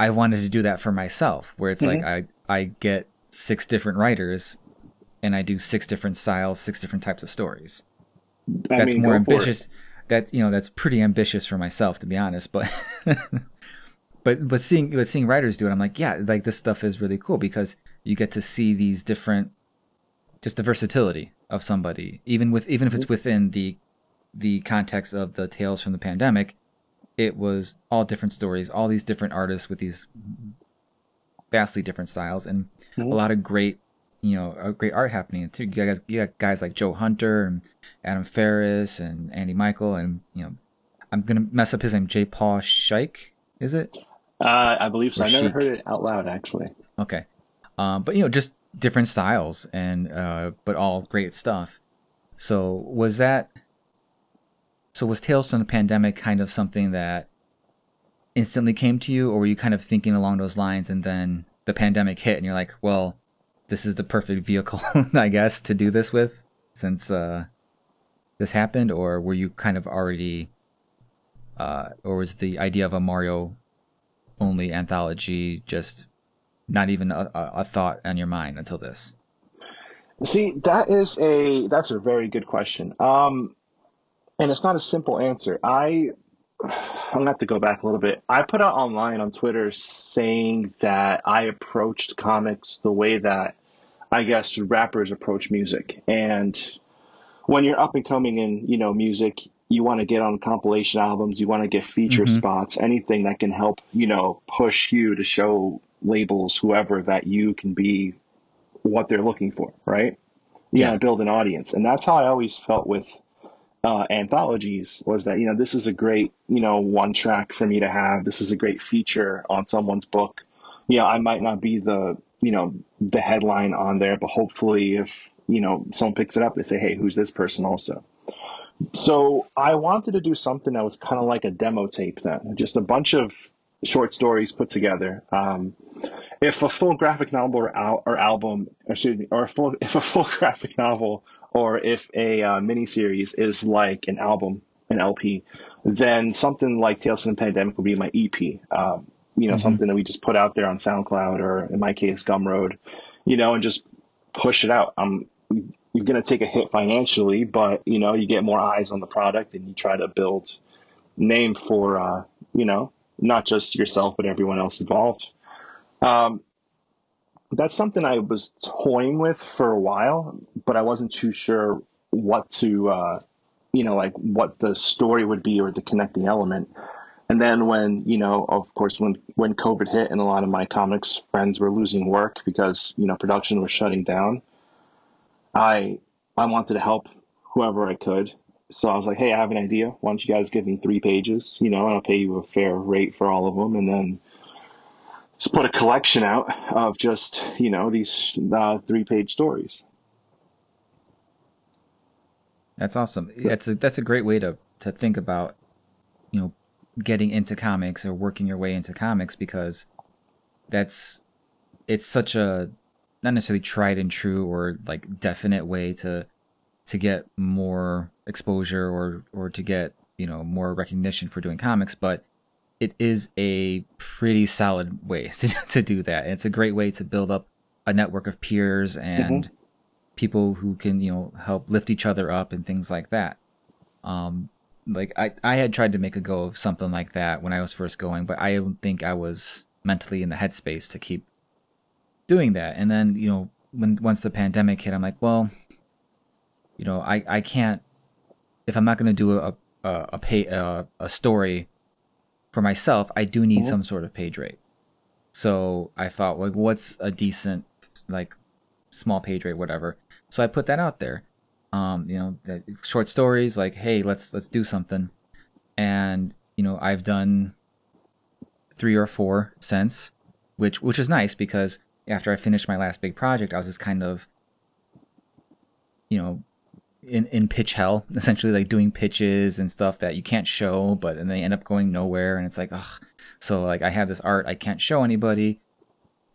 [SPEAKER 2] I wanted to do that for myself, where it's like mm-hmm. I I get six different writers, and I do six different styles, six different types of stories.
[SPEAKER 3] I
[SPEAKER 2] That's
[SPEAKER 3] mean,
[SPEAKER 2] more
[SPEAKER 3] go for it.
[SPEAKER 2] ambitious. That you know, that's pretty ambitious for myself, to be honest. But but but seeing but seeing writers do it, I'm like, yeah, like this stuff is really cool because you get to see these different, just the versatility of somebody, even with even if it's mm-hmm. within the the context of the tales from the pandemic. It was all different stories, all these different artists with these vastly different styles, and
[SPEAKER 3] Mhm.
[SPEAKER 2] a lot of great, you know, great art happening too. You got, you got guys like Joe Hunter and Adam Ferris and Andy Michael, and you know, I'm gonna mess up his name, J. Paul Shike, is it?
[SPEAKER 3] Uh, I believe so.
[SPEAKER 2] Or
[SPEAKER 3] I never heard it out loud, actually.
[SPEAKER 2] Okay. Um, but you know, just different styles and uh, but all great stuff. So was that? So was Tales from the Pandemic kind of something that instantly came to you, or were you kind of thinking along those lines, and then the pandemic hit, and you're like, well, this is the perfect vehicle, I guess, to do this with, since uh, this happened, or were you kind of already, uh, or was the idea of a Mario only anthology just not even a, a thought on your mind until this?
[SPEAKER 3] See, that is a that's a very good question. Um, and it's not a simple answer. I I'm gonna have to go back a little bit. I put out online on Twitter saying that I approached comics the way that I guess rappers approach music. And when you're up and coming in, you know, music, you want to get on compilation albums, you want to get feature
[SPEAKER 2] Mhm.
[SPEAKER 3] spots, anything that can help, you know, push you to show labels, whoever, that you can be what they're looking for, right? You
[SPEAKER 2] Yeah.
[SPEAKER 3] gotta build an audience. And that's how I always felt with uh, anthologies was that, you know, this is a great, you know, one track for me to have. This is a great feature on someone's book. Yeah, I might not be the, you know, the headline on there, but hopefully if, you know, someone picks it up, they say, hey, who's this person also? So I wanted to do something that was kind of like a demo tape then, just a bunch of short stories put together. Um, if a full graphic novel or, al- or album, or excuse me, or full, if a full graphic novel or if a uh, miniseries is like an album, an LP, then something like Tales from the Pandemic would be my EP. Um, you know,
[SPEAKER 2] Mhm.
[SPEAKER 3] something that we just put out there on SoundCloud or in my case, Gumroad, you know, and just push it out. Um, you're going to take a hit financially, but you know, you get more eyes on the product and you try to build name for, uh, you know, not just yourself, but everyone else involved. Um, that's something I was toying with for a while, but I wasn't too sure what to, uh, you know, like what the story would be or the connecting element. And then when, you know, of course, when, when COVID hit and a lot of my comics friends were losing work because, you know, production was shutting down, I, I wanted to help whoever I could. So I was like, hey, I have an idea. Why don't you guys give me three pages, you know, and I'll pay you a fair rate for all of them. And then just put a collection out of just, you know, these uh, three page stories.
[SPEAKER 2] That's awesome. That's a, that's a great way to to think about, you know, getting into comics or working your way into comics because that's it's such a not necessarily tried and true or like definite way to to get more exposure or or to get you know more recognition for doing comics, but it is a pretty solid way to, to do that. And it's a great way to build up a network of peers and people who can you know help lift each other up and things like that. Um, like I I had tried to make a go of something like that when I was first going, but I don't think I was mentally in the headspace to keep doing that. And then you know when once the pandemic hit, I'm like, well, you know, I I can't if I'm not going to do a a a pay a, a story for myself, I do need
[SPEAKER 3] Mhm.
[SPEAKER 2] some sort of page rate. So I thought, like, what's a decent like small page rate, whatever. So I put that out there. Um, you know, the short stories like, hey, let's let's do something. And you know, I've done three or four since, which which is nice because after I finished my last big project, I was just kind of, you know, in in pitch hell, essentially like doing pitches and stuff that you can't show, but and they end up going nowhere, and it's like, ugh. So like I have this art I can't show anybody,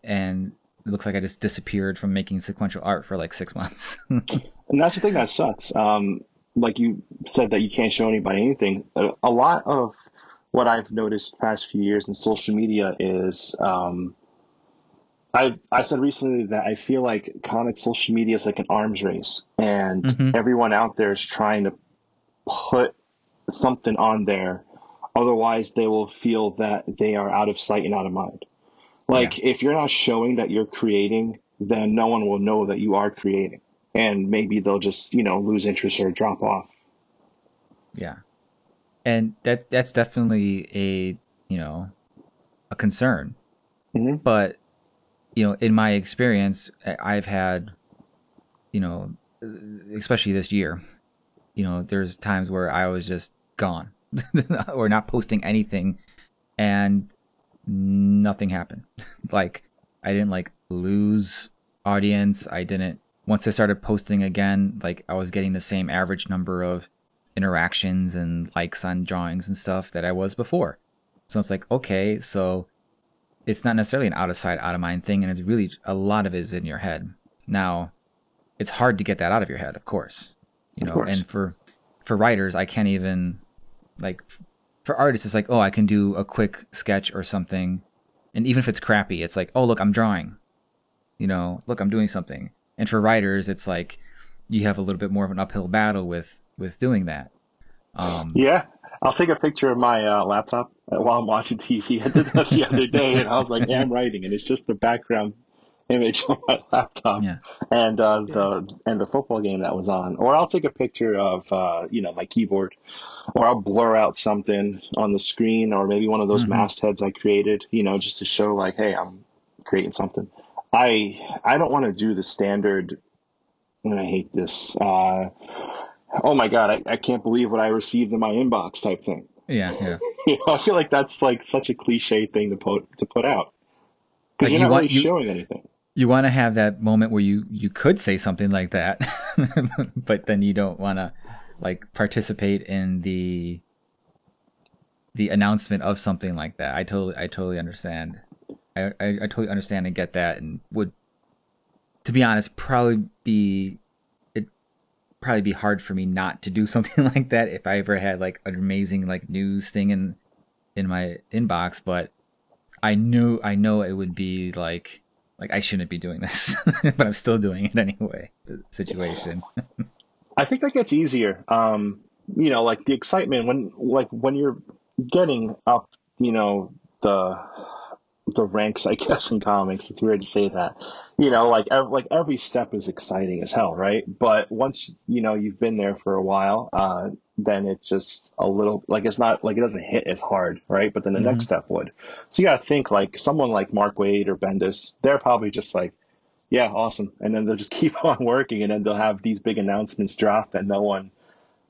[SPEAKER 2] and it looks like I just disappeared from making sequential art for like six months.
[SPEAKER 3] And that's the thing that sucks. Um, like you said that you can't show anybody anything. A, a lot of what I've noticed past few years in social media is um, I I said recently that I feel like comic social media is like an arms race, and
[SPEAKER 2] Mhm.
[SPEAKER 3] everyone out there is trying to put something on there. Otherwise, they will feel that they are out of sight and out of mind. Like if you're not showing that you're creating, then no one will know that you are creating, and maybe they'll just you know lose interest or drop off.
[SPEAKER 2] yeah, and that that's definitely a you know a concern.
[SPEAKER 3] hmm
[SPEAKER 2] but you know in my experience i've had you know especially this year you know there's times where i was just gone or not posting anything and nothing happened. Like i didn't like lose audience. I didn't once i started posting again like i was getting the same average number of interactions and likes on drawings and stuff that i was before. So it's like okay so it's not necessarily an out of sight, out of mind thing, and it's really a lot of it is in your head. Now, it's hard to get that out of your head, of course, you know. And for for writers, I can't even like for artists, it's like oh, I can do a quick sketch or something, and even if it's crappy, it's like oh, look, I'm drawing, you know, look, I'm doing something. And for writers, it's like you have a little bit more of an uphill battle with with doing that. Um,
[SPEAKER 3] Yeah, I'll take a picture of my uh, laptop while I'm watching TV. I did that the other day, and I was like, "Yeah, I'm writing," and it's just the background image on my laptop
[SPEAKER 2] Yeah.
[SPEAKER 3] and uh, the and the football game that was on. Or I'll take a picture of uh, you know my keyboard, or I'll blur out something on the screen, or maybe one of those
[SPEAKER 2] Mhm.
[SPEAKER 3] mastheads I created, you know, just to show like, "Hey, I'm creating something." I I don't want to do the standard, and I hate this. Uh, oh my god, I, I can't believe what I received in my inbox type thing.
[SPEAKER 2] yeah, yeah.
[SPEAKER 3] You know, I feel like that's like such a cliche thing to put to put out because
[SPEAKER 2] Like,
[SPEAKER 3] you're
[SPEAKER 2] you
[SPEAKER 3] not
[SPEAKER 2] want-
[SPEAKER 3] really
[SPEAKER 2] you-
[SPEAKER 3] showing anything.
[SPEAKER 2] you want to have that moment where you you could say something like that but then you don't want to like participate in the the announcement of something like that. I totally I totally understand. I, I, I totally understand and get that and would to be honest probably be probably be hard for me not to do something like that if I ever had like an amazing like news thing in in my inbox, but I knew I know it would be like like I shouldn't be doing this, but I'm still doing it anyway. Situation.
[SPEAKER 3] I think that gets easier. Um, you know, like the excitement when like when you're getting up, you know, the the ranks, I guess, in comics. It's weird to say that. You know, like ev- like every step is exciting as hell, right? But once you know you've been there for a while, uh, then it's just a little like it's not like it doesn't hit as hard, right? But then the
[SPEAKER 2] Mhm.
[SPEAKER 3] next step would. So you got to think like someone like Mark Waid or Bendis, they're probably just like, yeah, awesome, and then they'll just keep on working, and then they'll have these big announcements drop that no one,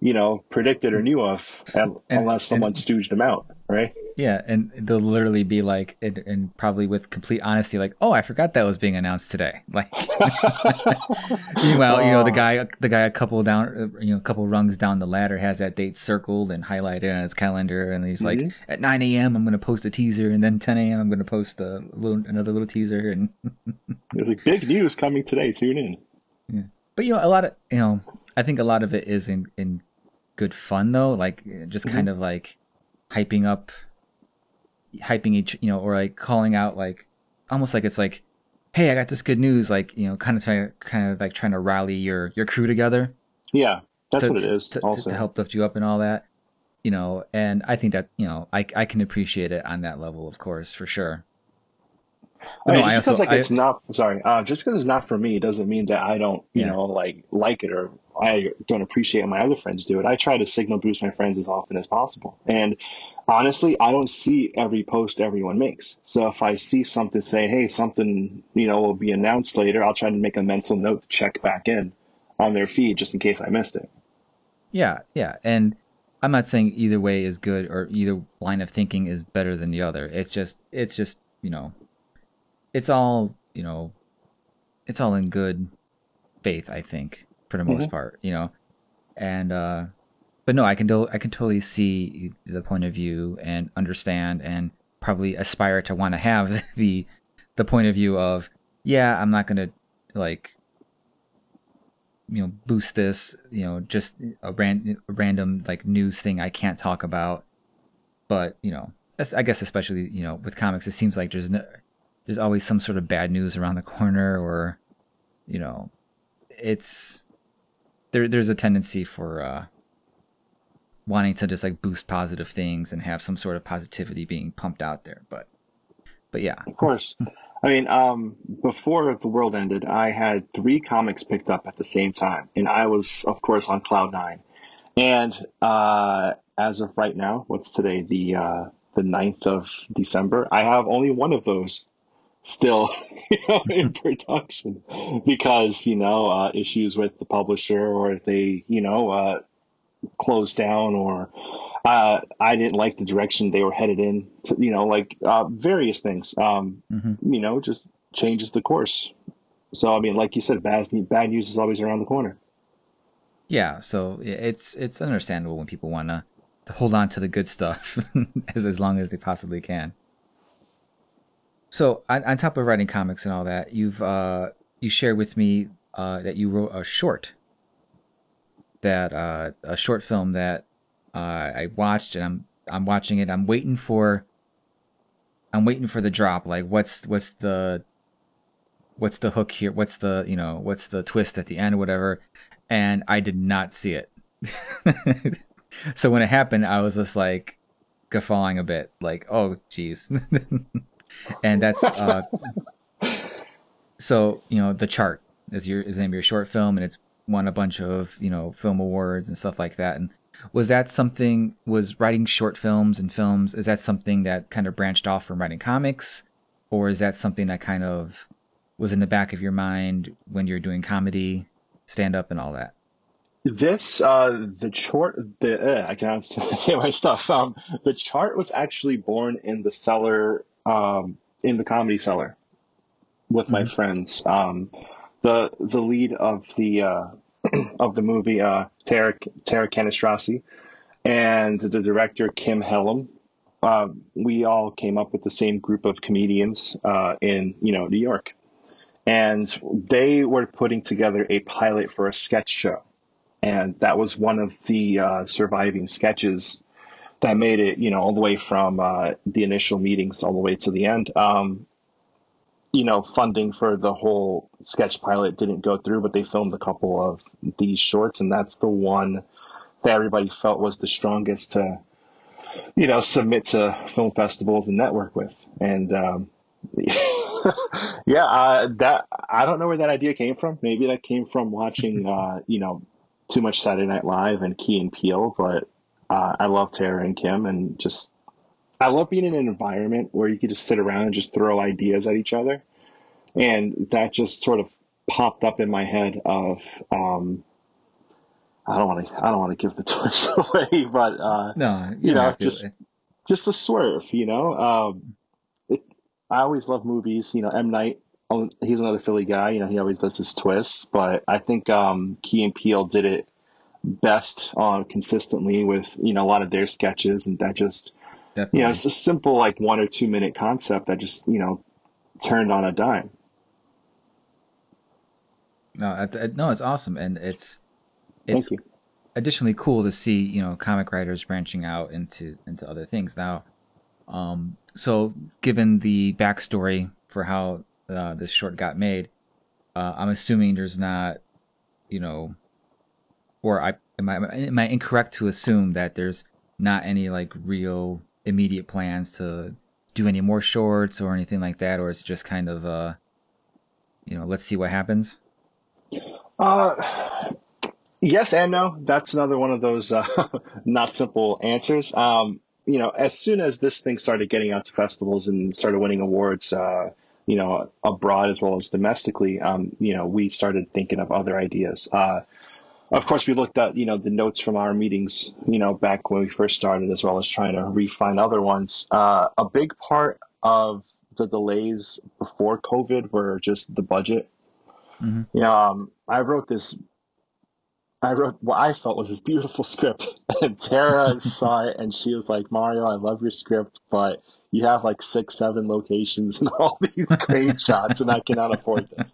[SPEAKER 3] you know, predicted or knew of,
[SPEAKER 2] And-
[SPEAKER 3] unless someone stooged them out, right?
[SPEAKER 2] Yeah, and they'll literally be like, and, and probably with complete honesty, like, "Oh, I forgot that was being announced today." Like, meanwhile, you know, the guy, the guy, a couple down, you know, a couple rungs down the ladder has that date circled and highlighted on his calendar, and he's like,
[SPEAKER 3] Mhm.
[SPEAKER 2] "At 9 a.m., I'm going to post a teaser, and then 10 a.m., I'm going to post a little, another little teaser." And
[SPEAKER 3] There's like big news coming today. Tune in.
[SPEAKER 2] Yeah, but you know, a lot of you know, I think a lot of it is in in good fun though, like just kind of like hyping up, hyping each, you know, or like calling out like almost like it's like, hey, I got this good news, like you know, kind of trying, kind of like trying to rally your your crew together
[SPEAKER 3] Yeah, that's
[SPEAKER 2] to,
[SPEAKER 3] what it is.
[SPEAKER 2] to,
[SPEAKER 3] also,
[SPEAKER 2] to help lift you up and all that, you know, and I think that you know, I I can appreciate it on that level, of course, for sure.
[SPEAKER 3] I mean,
[SPEAKER 2] no, I
[SPEAKER 3] just
[SPEAKER 2] also
[SPEAKER 3] because like
[SPEAKER 2] I-
[SPEAKER 3] it's not sorry, uh, just because it's not for me doesn't mean that I don't, you
[SPEAKER 2] Yeah.
[SPEAKER 3] know, like like it or I don't appreciate my other friends do it. I try to signal boost my friends as often as possible, and honestly, I don't see every post everyone makes. So if I see something say, hey, something you know will be announced later, I'll try to make a mental note to check back in on their feed just in case I missed it.
[SPEAKER 2] Yeah, yeah, and I'm not saying either way is good or either line of thinking is better than the other. It's just it's just, you know, it's all, you know, it's all in good faith, I think, for the most
[SPEAKER 3] Mhm.
[SPEAKER 2] part, you know. And uh but no, I can do I can totally see the point of view and understand and probably aspire to want to have the the point of view of yeah, I'm not going to like you know boost this you know just a, ran- a random like news thing i can't talk about but you know that's, i guess especially you know with comics it seems like there's no, there's always some sort of bad news around the corner or you know it's there there's a tendency for uh wanting to just like boost positive things and have some sort of positivity being pumped out there but but yeah
[SPEAKER 3] Of course. I mean, um, before the world ended, I had three comics picked up at the same time, and I was, of course, on cloud nine. And uh, as of right now, what's today? The uh, the 9th of December. I have only one of those still you know, in production because you know uh, issues with the publisher, or they you know uh, closed down, or uh, I didn't like the direction they were headed in. To, you know, like uh, various things. Um,
[SPEAKER 2] hmm
[SPEAKER 3] you know, just changes the course. So I mean, like you said, bad bad news is always around the corner.
[SPEAKER 2] yeah so it's it's understandable when people want to to hold on to the good stuff as as long as they possibly can so on, on top of writing comics and all that you've uh you shared with me uh that you wrote a short that uh a short film that uh i watched and i'm i'm watching it. I'm waiting for i'm waiting for the drop. Like what's what's the what's the hook here? What's the you know what's the twist at the end or whatever? And i did not see it. So when it happened i was just like guffawing a bit. Like oh jeez and that's uh so you know the chart is your is the name of your short film and it's won a bunch of you know film awards and stuff like that. And was that something was writing short films and films is that something that kind of branched off from writing comics? Or is that something that kind of was in the back of your mind when you're doing comedy stand up and all that?
[SPEAKER 3] This uh, the chart the uh, I can't say my stuff. Um, the chart was actually born in the cellar, um, in the comedy cellar, with my
[SPEAKER 2] Mhm.
[SPEAKER 3] friends. Um, the the lead of the uh, of the movie, uh, Tara Tara Canistrasi, and the director Kim Helm. Uh, we all came up with the same group of comedians uh, in you know New York, and they were putting together a pilot for a sketch show, and that was one of the uh, surviving sketches that made it you know all the way from uh, the initial meetings all the way to the end. Um, you know, funding for the whole sketch pilot didn't go through, but they filmed a couple of these shorts, and that's the one that everybody felt was the strongest to, you know, submit to film festivals and network with. And um, yeah, uh, that I don't know where that idea came from. Maybe that came from watching, uh, you know, too much Saturday Night Live and Key and Peele. But uh, I love Tara and Kim, and just I love being in an environment where you can just sit around and just throw ideas at each other. And that just sort of popped up in my head of um, I don't want to I don't want to give the twist away, but uh,
[SPEAKER 2] No, you,
[SPEAKER 3] you know,
[SPEAKER 2] have to.
[SPEAKER 3] just just the swerve, you know. Um, it, I always love movies, you know. M Night, oh, he's another Philly guy, you know. He always does his twists, but I think um, Key and Peele did it best uh, consistently with you know a lot of their sketches, and that just
[SPEAKER 2] definitely.
[SPEAKER 3] you know it's a simple like one or two minute concept that just you know turned on a dime.
[SPEAKER 2] No, I, I- no, it's awesome, and it's it's additionally cool to see you know comic writers branching out into into other things now. Um, so given the backstory for how uh, this short got made, uh, I'm assuming there's not, you know, or I am I am I incorrect to assume that there's not any like real immediate plans to do any more shorts or anything like that, or it's just kind of uh, you know, let's see what happens.
[SPEAKER 3] Uh, yes and no. That's another one of those uh, not simple answers. Um, you know, as soon as this thing started getting out to festivals and started winning awards, uh, you know, abroad as well as domestically, um, you know, we started thinking of other ideas. Uh, of course, we looked at, you know, the notes from our meetings, you know, back when we first started, as well as trying to refine other ones. Uh, a big part of the delays before COVID were just the budget.
[SPEAKER 2] Mhm.
[SPEAKER 3] You know, um, I wrote this I wrote what I felt was this beautiful script, and Tara saw it, and she was like, "Mario, I love your script, but you have like six, seven locations and all these great shots, and I cannot afford this."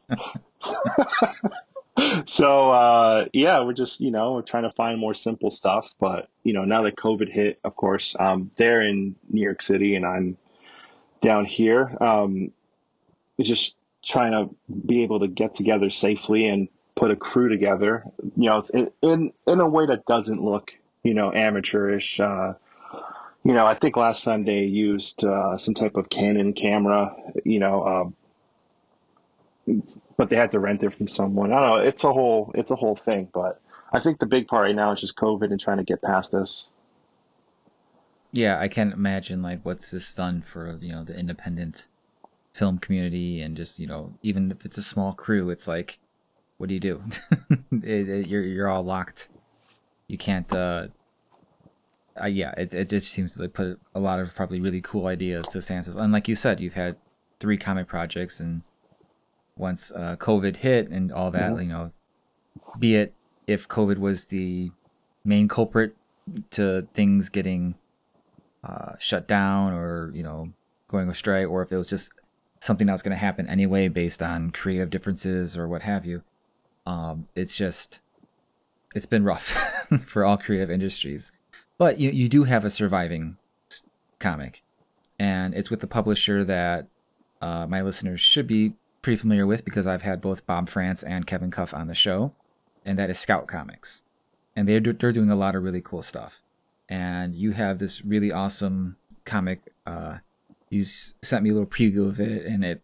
[SPEAKER 3] so uh, yeah, we're just you know we're trying to find more simple stuff, but you know now that COVID hit, of course, um, they're in New York City, and I'm down here. Um, just trying to be able to get together safely and put a crew together, you know, in in, a way that doesn't look, you know, amateurish. Uh, you know, I think last they used uh, some type of Canon camera, you know, uh, but they had to rent it from someone. I don't know. It's a whole it's a whole thing, but I think the big part right now is just COVID and trying to get past this.
[SPEAKER 2] yeah i can't imagine like what's this done for you know the independent film community and just you know even if it's a small crew it's like what do you do it, it- you're you're all locked you can't uh, uh yeah it, it just seems to like put a lot of probably really cool ideas to stances and like you said you've had three comic projects and once uh covid hit and all that
[SPEAKER 3] Mhm.
[SPEAKER 2] you know be it if covid was the main culprit to things getting uh, shut down or you know going astray, or if it was just something that was going to happen anyway based on creative differences or what have you. Um, it's just it's been rough for all creative industries, but you you do have a surviving comic, and it's with the publisher that uh, my listeners should be pretty familiar with because I've had both Bob France and Kevin Cuff on the show, and that is Scout Comics, and they're do- they're doing a lot of really cool stuff and you have this really awesome comic. Uh, you sent me a little preview of it, and it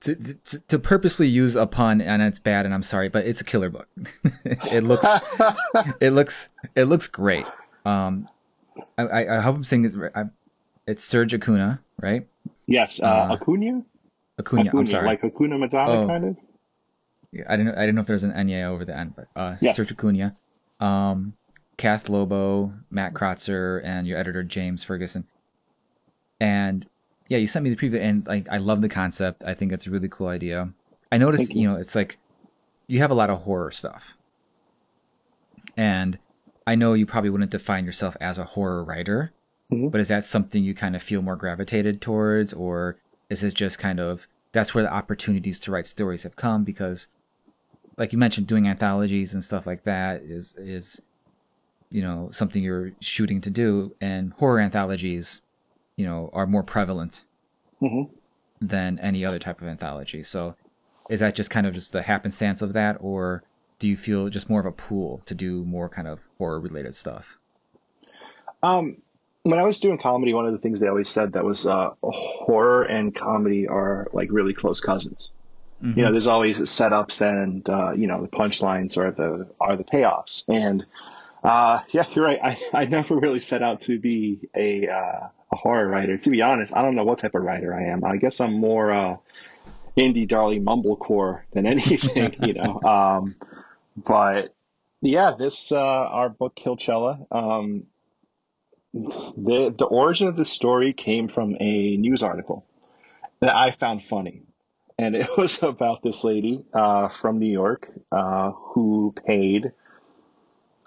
[SPEAKER 2] to, to, to purposely use a pun, and it's bad, and I'm sorry, but it's a killer book. it looks it looks it looks great. Um, I, I, I hope I'm saying it. I, it's Serge Acuna, right?
[SPEAKER 3] yes, uh,
[SPEAKER 2] Uh,
[SPEAKER 3] Acuna,
[SPEAKER 2] Acuna. I'm sorry.
[SPEAKER 3] like Hakuna Matata,
[SPEAKER 2] Oh.
[SPEAKER 3] kind of.
[SPEAKER 2] Yeah, I didn't I didn't know if there was an Enya over the end, but uh
[SPEAKER 3] Yes.
[SPEAKER 2] Serge Acuna, um, Kath Lobo, Matt Krotzer, and your editor James Ferguson. And yeah, you sent me the preview, and like I love the concept. I think it's a really cool idea. I noticed,
[SPEAKER 3] you.
[SPEAKER 2] you know, it's like you have a lot of horror stuff, and I know you probably wouldn't define yourself as a horror writer,
[SPEAKER 3] Mhm.
[SPEAKER 2] but is that something you kind of feel more gravitated towards, or is just kind of that's where the opportunities to write stories have come because like you mentioned doing anthologies and stuff like that is is you know something you're shooting to do. And horror anthologies you know are more prevalent
[SPEAKER 3] Mhm.
[SPEAKER 2] than any other type of anthology. So is that just kind of just the happenstance of that or do you feel just more of a pool to do more kind of horror related stuff?
[SPEAKER 3] Um, when I was doing comedy, one of the things they always said that was uh, horror and comedy are like really close cousins. You know, there's always setups and uh, you know the punchlines are the are the payoffs. And uh, yeah, you're right. I, I never really set out to be a uh, a horror writer. To be honest, I don't know what type of writer I am. I guess I'm more uh, indie darling mumblecore than anything. you know, um, but yeah, this uh, our book Killchella. Um, the the origin of the story came from a news article that I found funny, and it was about this lady uh, from New York uh, who paid,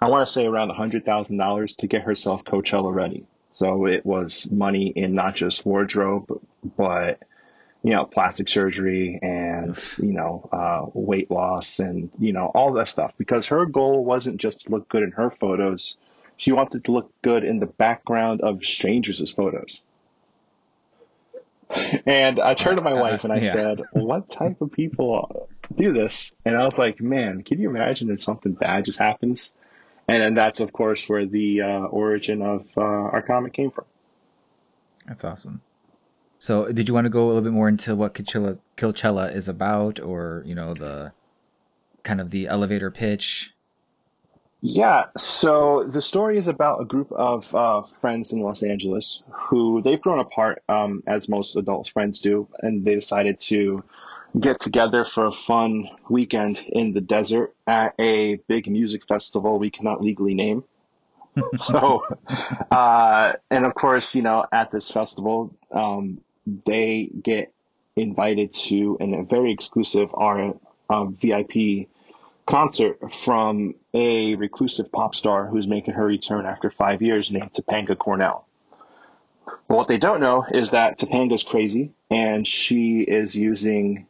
[SPEAKER 3] I want to say around hundred thousand dollars to get herself Coachella ready. So it was money in not just wardrobe, but you know, plastic surgery and you know, uh, weight loss and you know all that stuff. Because her goal wasn't just to look good in her photos she wanted to look good in the background of strangers' photos. And I turned to my wife and I
[SPEAKER 2] Yeah.
[SPEAKER 3] said, What type of people do this? And I was like, Man, can you imagine if something bad just happens? And then that's, of course, where the uh, origin of uh, our comic came from.
[SPEAKER 2] That's awesome. So, did you want to go a little bit more into what Killchella is about, or you know the kind of the elevator pitch?
[SPEAKER 3] Yeah, so the story is about a group of uh, friends in Los Angeles who they've grown apart, um, as most adult friends do, and they decided to get together for a fun weekend in the desert at a big music festival we cannot legally name. so, uh, and of course, you know, at this festival, um, they get invited to an, a very exclusive R, uh, VIP concert from a reclusive pop star who's making her return after five years named Topanga Cornell. But what they don't know is that Topanga's crazy and she is using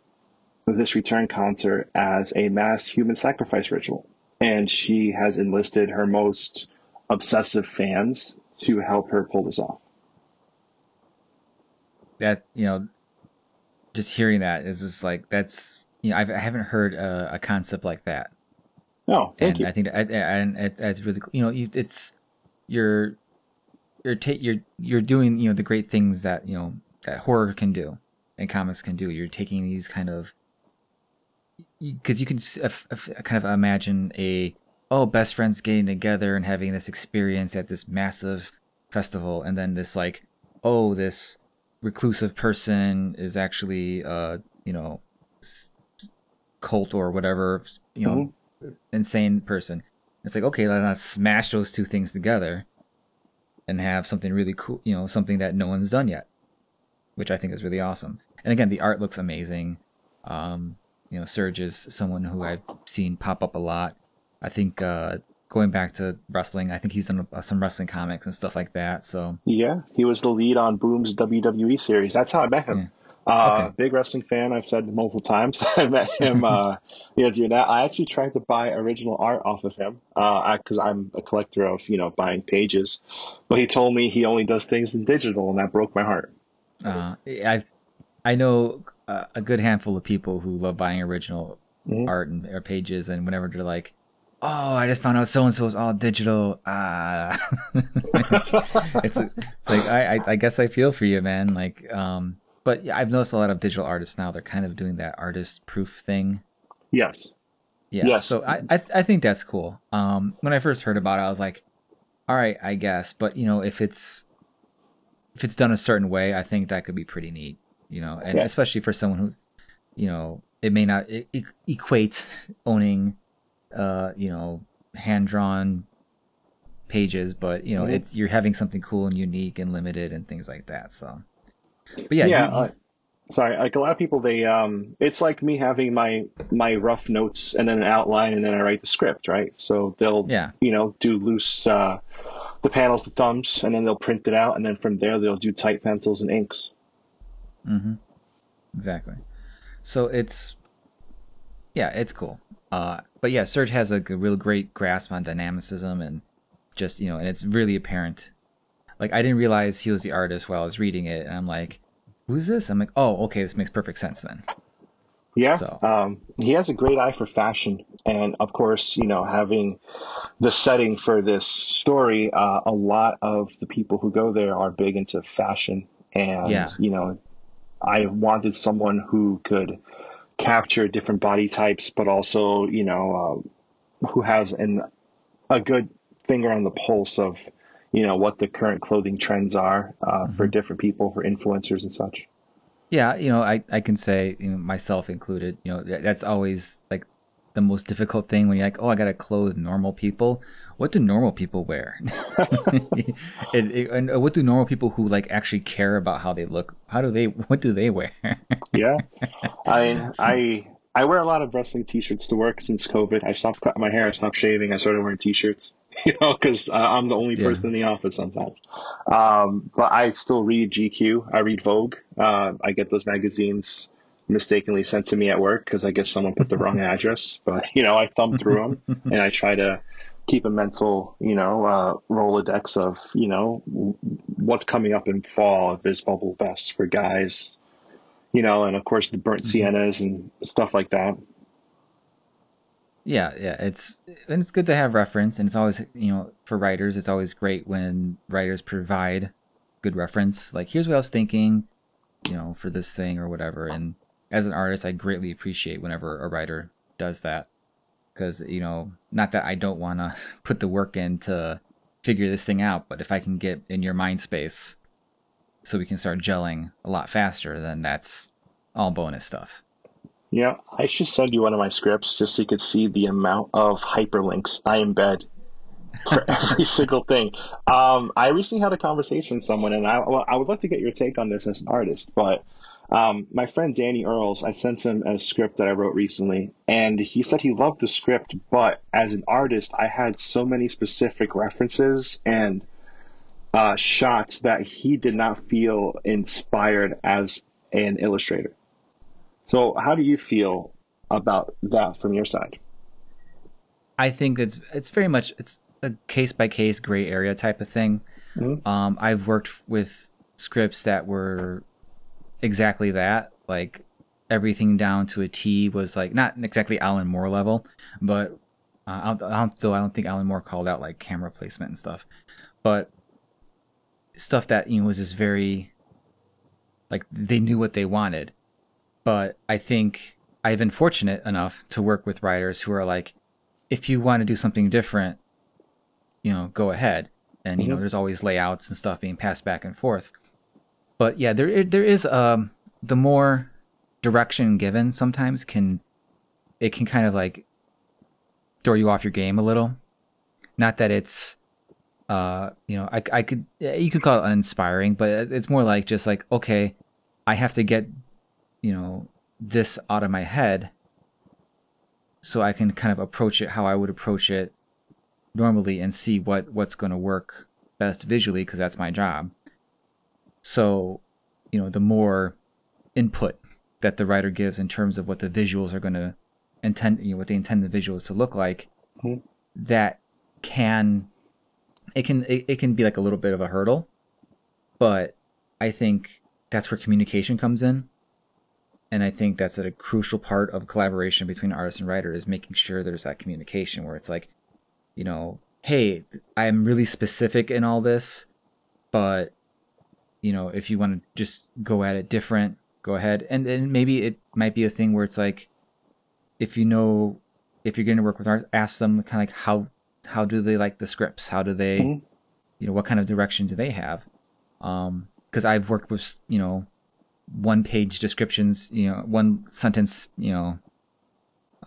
[SPEAKER 3] this return concert as a mass human sacrifice ritual. And she has enlisted her most obsessive fans to help her pull this off.
[SPEAKER 2] That you know, just hearing that is just like that's you know I've, I haven't heard a, a concept like that,
[SPEAKER 3] No, thank
[SPEAKER 2] and
[SPEAKER 3] you.
[SPEAKER 2] I think that, and it, it's really cool. You know, you it's you're you're ta- you're you're doing you know the great things that you know that horror can do and comics can do. You're taking these kind of because you can f- f- uh, uh, kind of imagine a oh best friends getting together and having this experience at this massive festival, and then this like oh this reclusive person is actually uh you know cult or whatever you know mm-hmm. Insane person. It's like okay, let's smash those two things together and have something really cool, you know, something that no one's done yet, which I think is really awesome. And again, the art looks amazing. Um, you know, Serge is someone who I've seen pop up a lot. I think uh, going back to wrestling, I think he's done uh, some wrestling comics and stuff like that. So
[SPEAKER 3] Yeah, he was the lead on Boom's WWE series. That's how I met him. Uh,
[SPEAKER 2] Okay.
[SPEAKER 3] Big wrestling fan. I've said multiple times. I met him. Uh, you know, doing that. I actually tried to buy original art off of him because I'm a collector of you know buying pages, but he told me he only does things in digital, and that broke my heart.
[SPEAKER 2] uh, I I know uh, a good handful of people who love buying original
[SPEAKER 3] Mhm.
[SPEAKER 2] art and or pages, and whenever they're like, "Oh, I just found out so and so is all digital," ah, it's, it's it's like I, I I guess I feel for you, man. Like, um, but yeah, I've noticed a lot of digital artists now. They're kind of doing that artist proof thing.
[SPEAKER 3] Yes.
[SPEAKER 2] Yeah.
[SPEAKER 3] Yes.
[SPEAKER 2] So I, I I think that's cool. Um, when I first heard about it, I was like, all right, I guess. But you know, if it's if it's done a certain way, I think that could be pretty neat. You know, and
[SPEAKER 3] Yeah.
[SPEAKER 2] especially for someone who's, you know, it may not e- e- equate owning, uh, you know, hand drawn pages, but you know,
[SPEAKER 3] Mhm.
[SPEAKER 2] it's you're having something cool and unique and limited and things like that. So, but yeah,
[SPEAKER 3] Yeah,
[SPEAKER 2] he's-
[SPEAKER 3] sorry, like a lot of people, they um, it's like me having my my rough notes and then an outline, and then I write the script, right? So they'll
[SPEAKER 2] Yeah.
[SPEAKER 3] you know do loose uh, the panels, the thumbs, and then they'll print it out, and then from there they'll do tight pencils and inks.
[SPEAKER 2] Mm-hmm. Exactly. So it's yeah, it's cool. Uh, but yeah, Serge has a real great grasp on dynamicism and just you know, and it's really apparent. Like I didn't realize he was the artist while I was reading it, and I'm like, "Who's this?" I'm like, "Oh, okay, this makes perfect sense then."
[SPEAKER 3] Yeah,
[SPEAKER 2] So-
[SPEAKER 3] um, he has a great eye for fashion, and of course, you know, having the setting for this story, uh, a lot of the people who go there are big into fashion, and
[SPEAKER 2] Yeah.
[SPEAKER 3] you know, I wanted someone who could capture different body types, but also, you know, uh, who has an a good finger on the pulse of, you know, what the current clothing trends are uh, for different people, for influencers and such.
[SPEAKER 2] Yeah, you know, I, I can say, you know, myself included, you know, that- that's always like the most difficult thing when you're like, oh, I gotta clothe normal people. What do normal people wear? and, and what do normal people who like actually care about how they look? How do they? What do they wear?
[SPEAKER 3] Yeah, I I I wear a lot of wrestling T-shirts to work since COVID. I stopped cutting my hair. I stopped shaving. I started wearing T-shirts. You know, because uh, I'm the only
[SPEAKER 2] Yeah.
[SPEAKER 3] person in the office sometimes. Um, but I still read GQ. I read Vogue. Uh, I get those magazines mistakenly sent to me at work because I guess someone put the wrong address. But you know, I thumb through them and I try to keep a mental, you know, uh, rolodex of you know what's coming up in fall. If there's bubble vests for guys, you know, and of course the burnt siennas and stuff like that.
[SPEAKER 2] Yeah, yeah, it's and it's good to have reference, and it's always you know for writers, it's always great when writers provide good reference. Like, here's what I was thinking, you know, for this thing or whatever. And as an artist, I greatly appreciate whenever a writer does that, because you know, not that I don't want to put the work in to figure this thing out, but if I can get in your mind space, so we can start gelling a lot faster, then that's all bonus stuff.
[SPEAKER 3] Yeah, I should send you one of my scripts just so you could see the amount of hyperlinks I embed for every single thing. Um, I recently had a conversation with someone, and I, I would like to get your take on this as an artist. But um, my friend Danny Earls, I sent him a script that I wrote recently, and he said he loved the script, but as an artist, I had so many specific references and uh, shots that he did not feel inspired as an illustrator. So, how do you feel about that from your side?
[SPEAKER 2] I think it's it's very much it's a case by case gray area type of thing.
[SPEAKER 3] Mhm.
[SPEAKER 2] Um, I've worked with scripts that were exactly that, like everything down to a T was like not exactly Alan Moore level, but uh, I don't, I don't, though I don't think Alan Moore called out like camera placement and stuff, but stuff that you know was just very like they knew what they wanted. But I think I've been fortunate enough to work with writers who are like, if you want to do something different, you know, go ahead. And you know,
[SPEAKER 3] Mhm.
[SPEAKER 2] there's always layouts and stuff being passed back and forth. But yeah, there there is um the more direction given sometimes can it can kind of like throw you off your game a little. Not that it's uh you know I I could you could call it uninspiring, but it's more like just like okay, I have to get you know this out of my head so I can kind of approach it how I would approach it normally and see what what's going to work best visually because that's my job. So, you know, the more input that the writer gives in terms of what the visuals are going to intend, you know, what they intend the visuals to look like,
[SPEAKER 3] Mhm.
[SPEAKER 2] that can it can it, it can be like a little bit of a hurdle, but I think that's where communication comes in. And I think that's a crucial part of collaboration between artist and writer is making sure there's that communication where it's like, you know, hey, I'm really specific in all this, but you know, if you want to just go at it different, go ahead. And and maybe it might be a thing where it's like, if you know, if you're going to work with art, ask them kind of like how how do they like the scripts? How do they,
[SPEAKER 3] Mhm.
[SPEAKER 2] you know, what kind of direction do they have? Um, because I've worked with you know, one page descriptions, you know, one sentence, you know,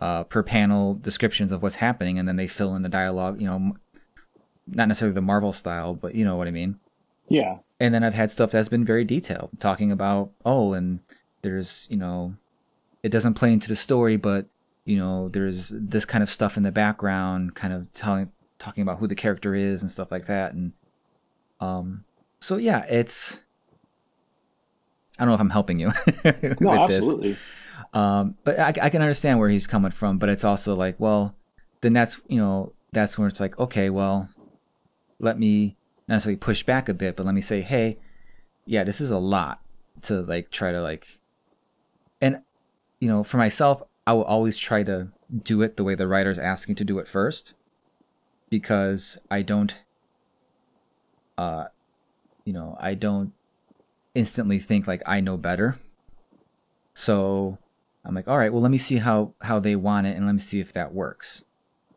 [SPEAKER 2] uh, per panel descriptions of what's happening, and then they fill in the dialogue. You know, not necessarily the Marvel style, but you know what I mean.
[SPEAKER 3] Yeah,
[SPEAKER 2] And then I've had stuff that's been very detailed, talking about oh, and there's you know it doesn't play into the story but you know there's this kind of stuff in the background kind of telling talking about who the character is and stuff like that and um so yeah it's i don't know if i'm helping you with
[SPEAKER 3] No,
[SPEAKER 2] this
[SPEAKER 3] absolutely.
[SPEAKER 2] um but I, I can understand where he's coming from but it's also like well then that's you know that's where it's like okay well let me not necessarily push back a bit but let me say hey yeah this is a lot to like try to like and you know for myself i will always try to do it the way the writer's asking to do it first because i don't uh you know i don't instantly think like i know better. So i'm like all right well let me see how how they want it and let me see if that works.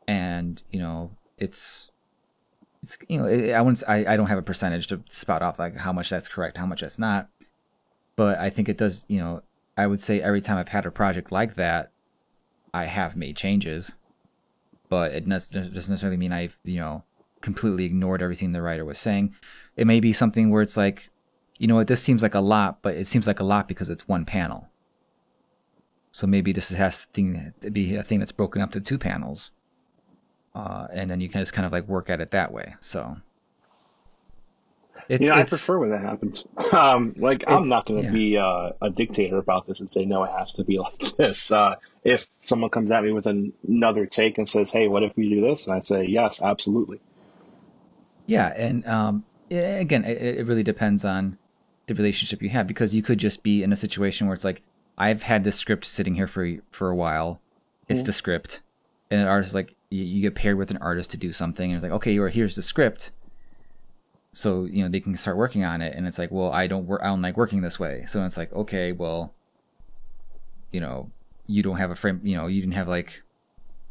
[SPEAKER 2] And you know it's it's you know i wouldn't I, I don't have a percentage to spout off like how much that's correct how much that's not. But i think it does you know i would say every time i've had a project like that i have made changes. But it doesn't necessarily mean i've you know completely ignored everything the writer was saying. It may be something where it's like you know what this seems like a lot but it seems like a lot because it's one panel so maybe this has to be a thing that's broken up to two panels uh, and then you can just kind of like work at it that way. So
[SPEAKER 3] It's, you know, I prefer when that happens. Um, like, I'm not going to
[SPEAKER 2] yeah.
[SPEAKER 3] be uh, a dictator about this and say no, it has to be like this. Uh, if someone comes at me with an- another take and says, "Hey, what if we do this?" and I say, "Yes, absolutely."
[SPEAKER 2] Yeah, and um, again, it, it really depends on the relationship you have because you could just be in a situation where it's like, I've had this script sitting here for for a while. It's
[SPEAKER 3] Mhm.
[SPEAKER 2] the script, and an artist like you, you get paired with an artist to do something, and it's like, okay, you're here's the script. So you know they can start working on it, and it's like, well, I don't work, I don't like working this way. So it's like, okay, well, you know, you don't have a frame, you know, you didn't have like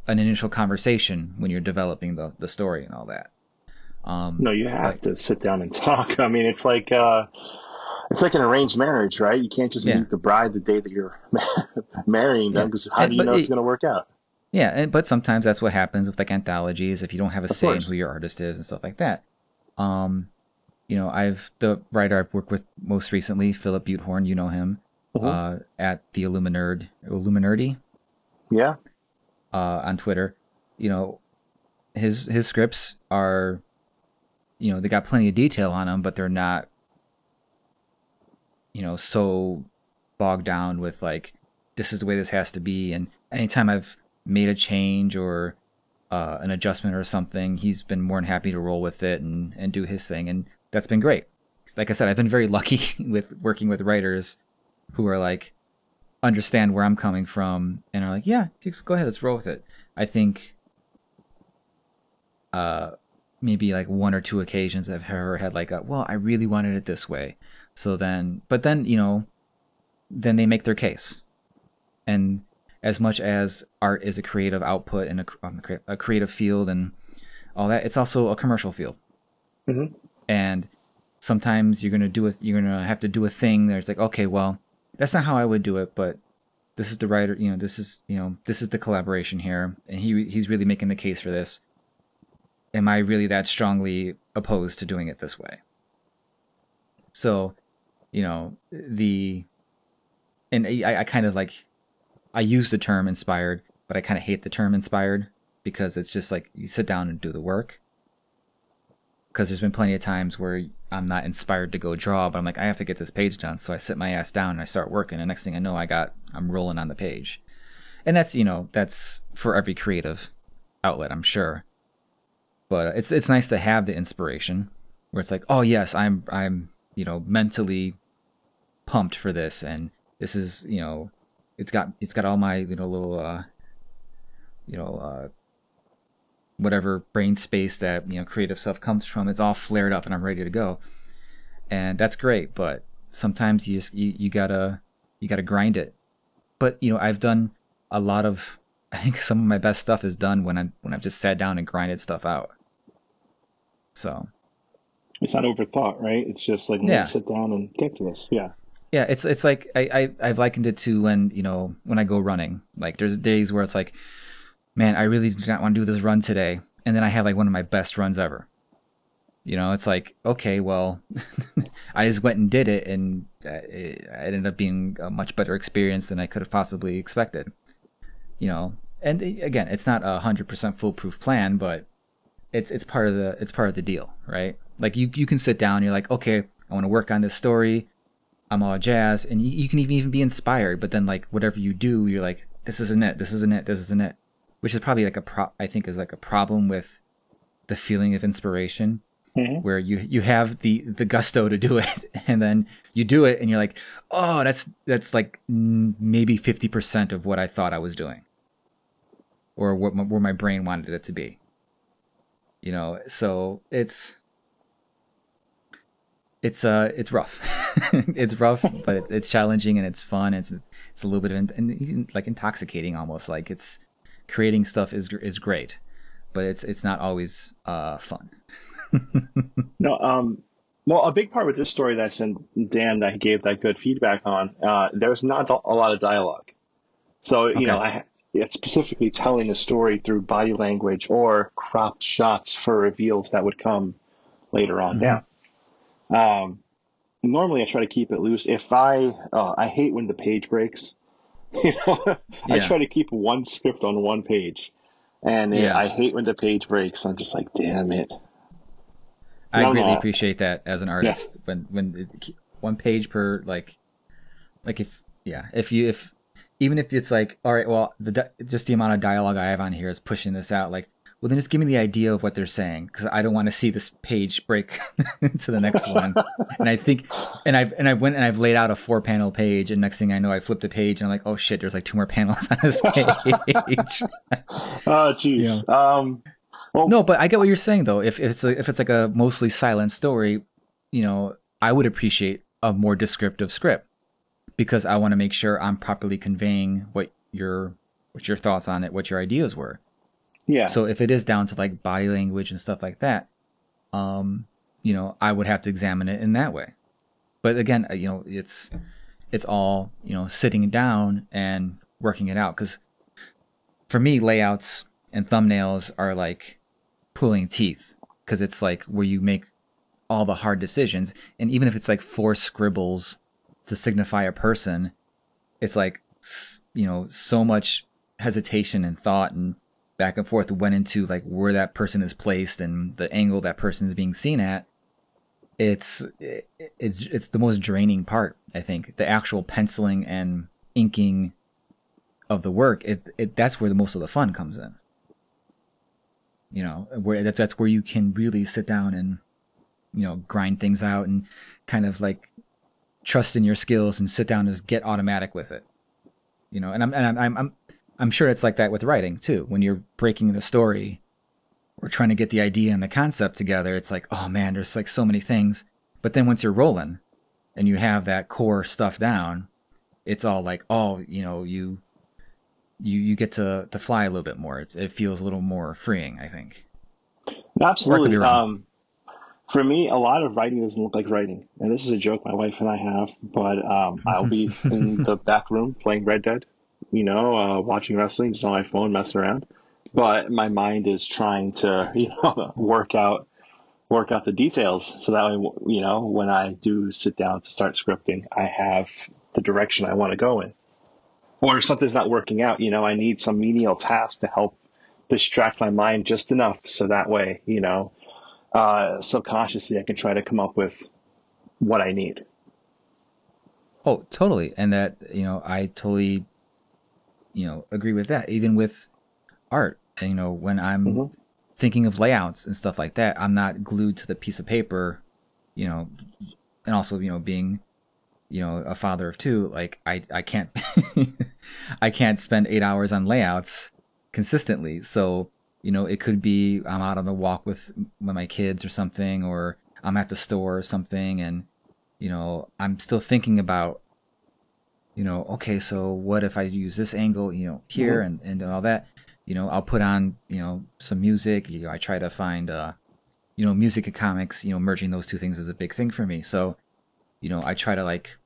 [SPEAKER 2] an initial conversation when you're developing the the story and all that. Um,
[SPEAKER 3] No, you have
[SPEAKER 2] Right.
[SPEAKER 3] to sit down and talk. I mean, it's like uh, it's like an arranged marriage, right? You can't just
[SPEAKER 2] Yeah.
[SPEAKER 3] meet the bride the day that you're marrying them
[SPEAKER 2] Yeah.
[SPEAKER 3] because how
[SPEAKER 2] And-
[SPEAKER 3] do you know it's going to work out?
[SPEAKER 2] Yeah, and, but sometimes that's what happens with like anthologies if you don't have a
[SPEAKER 3] Of
[SPEAKER 2] say in who your artist is and stuff like that. Um, you know, I've the writer I've worked with most recently, Philip Butehorn, you know him,
[SPEAKER 3] Mhm.
[SPEAKER 2] uh, at the Illuminerd Illuminerdi
[SPEAKER 3] Yeah,
[SPEAKER 2] uh, on Twitter. You know, his his scripts are, you know, they got plenty of detail on them, but they're not, you know, so bogged down with like this is the way this has to be. And anytime I've made a change or uh, an adjustment or something, he's been more than happy to roll with it and and do his thing, and that's been great. Like I said, I've been very lucky with working with writers who are like understand where I'm coming from and are like, yeah, go ahead, let's roll with it. I think uh maybe like one or two occasions I've ever had like a, well, I really wanted it this way. So then but then, you know, then they make their case. And as much as art is a creative output and a, um, a creative field and all that, it's also a commercial field.
[SPEAKER 3] Mhm.
[SPEAKER 2] And sometimes you're gonna do it. You're gonna have to do a thing. There's like, okay, well, that's not how I would do it, but this is the writer. You know, this is you know, this is the collaboration here, and he he's really making the case for this. Am I really that strongly opposed to doing it this way? So, you know, the and I, I kind of like I use the term inspired, but I kind of hate the term inspired because it's just like you sit down and do the work. Because there's been plenty of times where I'm not inspired to go draw, but I'm like, I have to get this page done. So I sit my ass down and I start working. And next thing I know, I got, I'm rolling on the page. And that's, you know, that's for every creative outlet, I'm sure. But it's, it's nice to have the inspiration where it's like, oh, yes, I'm, I'm, you know, mentally pumped for this. And this is, you know, it's got, it's got all my, you know, little, uh, you know, uh, whatever brain space that you know creative stuff comes from it's all flared up and i'm ready to go and that's great but sometimes you just you, you gotta you gotta grind it but you know i've done a lot of i think some of my best stuff is done when i'm when i've just sat down and grinded stuff out so
[SPEAKER 3] it's not overthought, right? It's just like
[SPEAKER 2] Yeah.
[SPEAKER 3] sit down and get to this. Yeah,
[SPEAKER 2] yeah it's it's like I, I i've likened it to when you know when i go running like there's days where it's like man i really do not want to do this run today and then i have like one of my best runs ever You know, it's like, okay, well, I just went and did it, and uh, it ended up being a much better experience than I could have possibly expected. You know, and again, it's not a hundred percent foolproof plan, but it's it's part of the it's part of the deal, right? Like you you can sit down, you're like, okay, I want to work on this story. I'm all jazz, and you, you can even even be inspired. But then like whatever you do, you're like, this isn't it, this isn't it, this isn't it, which is probably like a pro. I think is like a problem with the feeling of inspiration
[SPEAKER 3] Mhm.
[SPEAKER 2] where you you have the the gusto to do it and then you do it and you're like oh that's that's like maybe 50% of what i thought i was doing or what my, where my brain wanted it to be you know so it's it's uh it's rough it's rough but it's, it's challenging and it's fun it's it's a little bit of in, like intoxicating almost like it's creating stuff is is great but it's it's not always uh fun
[SPEAKER 3] No, um, well, a big part with this story that I sent Dan that he gave that good feedback on, uh, there's not a lot of dialogue. So, you
[SPEAKER 2] Okay.
[SPEAKER 3] know, I, it's specifically telling a story through body language or cropped shots for reveals that would come later on
[SPEAKER 2] Mhm.
[SPEAKER 3] down. Um, normally I try to keep it loose. If I, uh, I hate when the page breaks. You know, I try to keep one script on one page. And it-
[SPEAKER 2] Yeah.
[SPEAKER 3] I hate when the page breaks. I'm just like, damn it.
[SPEAKER 2] I
[SPEAKER 3] No,
[SPEAKER 2] greatly appreciate that as an artist when when it's one page per like like if yeah if you if even if it's like all right well the just the amount of dialogue I have on here is pushing this out like well then just give me the idea of what they're saying because I don't want to see this page break to the next one and I think and I've and I went and I've laid out a four panel page and next thing I know I flipped a page and I'm like oh shit there's like two more panels on this page
[SPEAKER 3] Oh, jeez. Um, well,
[SPEAKER 2] No, but I get what you're saying though. If it's a, if it's like a mostly silent story, you know, I would appreciate a more descriptive script because I want to make sure I'm properly conveying what your what your thoughts on it, what your ideas were.
[SPEAKER 3] Yeah.
[SPEAKER 2] So if it is down to like body language and stuff like that, um, you know, I would have to examine it in that way. But again, uh, you know, it's it's all you know, sitting down and working it out. Because for me, layouts and thumbnails are like pulling teeth because it's like where you make all the hard decisions, and even if it's like four scribbles to signify a person, it's like you know so much hesitation and thought and back and forth went into like where that person is placed and the angle that person is being seen at it's it's it's the most draining part i think. The actual penciling and inking of the work it, it that's where the most of the fun comes in. You know where that, that's where you can really sit down and you know grind things out and kind of like trust in your skills and sit down and just get automatic with it. You know and i'm and I'm, I'm i'm i'm sure it's like that with writing too. When you're breaking the story or trying to get the idea and the concept together it's like oh man there's like so many things. But then once you're rolling and you have that core stuff down it's all like oh you know you you you get to to fly a little bit more. It's, it feels a little more freeing i think.
[SPEAKER 3] Absolutely. Um, for me, a lot of writing doesn't look like writing, and this is a joke my wife and I have. But um, I'll be in the back room playing Red Dead, you know, uh, watching wrestling, just on my phone, messing around. But my mind is trying to, you know, work out, work out the details, so that way, you know, when I do sit down to start scripting, I have the direction I want to go in. Or if something's not working out, you know, I need some menial task to help distract my mind just enough so that way, you know, uh, subconsciously I can try to come up with what I need.
[SPEAKER 2] Oh, totally. And that, you know, I totally, you know, agree with that. Even with art, and, you know, when I'm
[SPEAKER 3] Mhm.
[SPEAKER 2] thinking of layouts and stuff like that, I'm not glued to the piece of paper, you know, and also, you know, being, you know, a father of two, like I, I can't, I can't spend eight hours on layouts consistently. So, you know, it could be I'm out on the walk with, with my kids or something, or I'm at the store or something, and you know, I'm still thinking about, you know, okay, so what if I use this angle, you know, here and, and all that, you know, I'll put on, you know, some music. You know, I try to find, uh, you know, music and comics, you know, merging those two things is a big thing for me. So, you know, I try to like,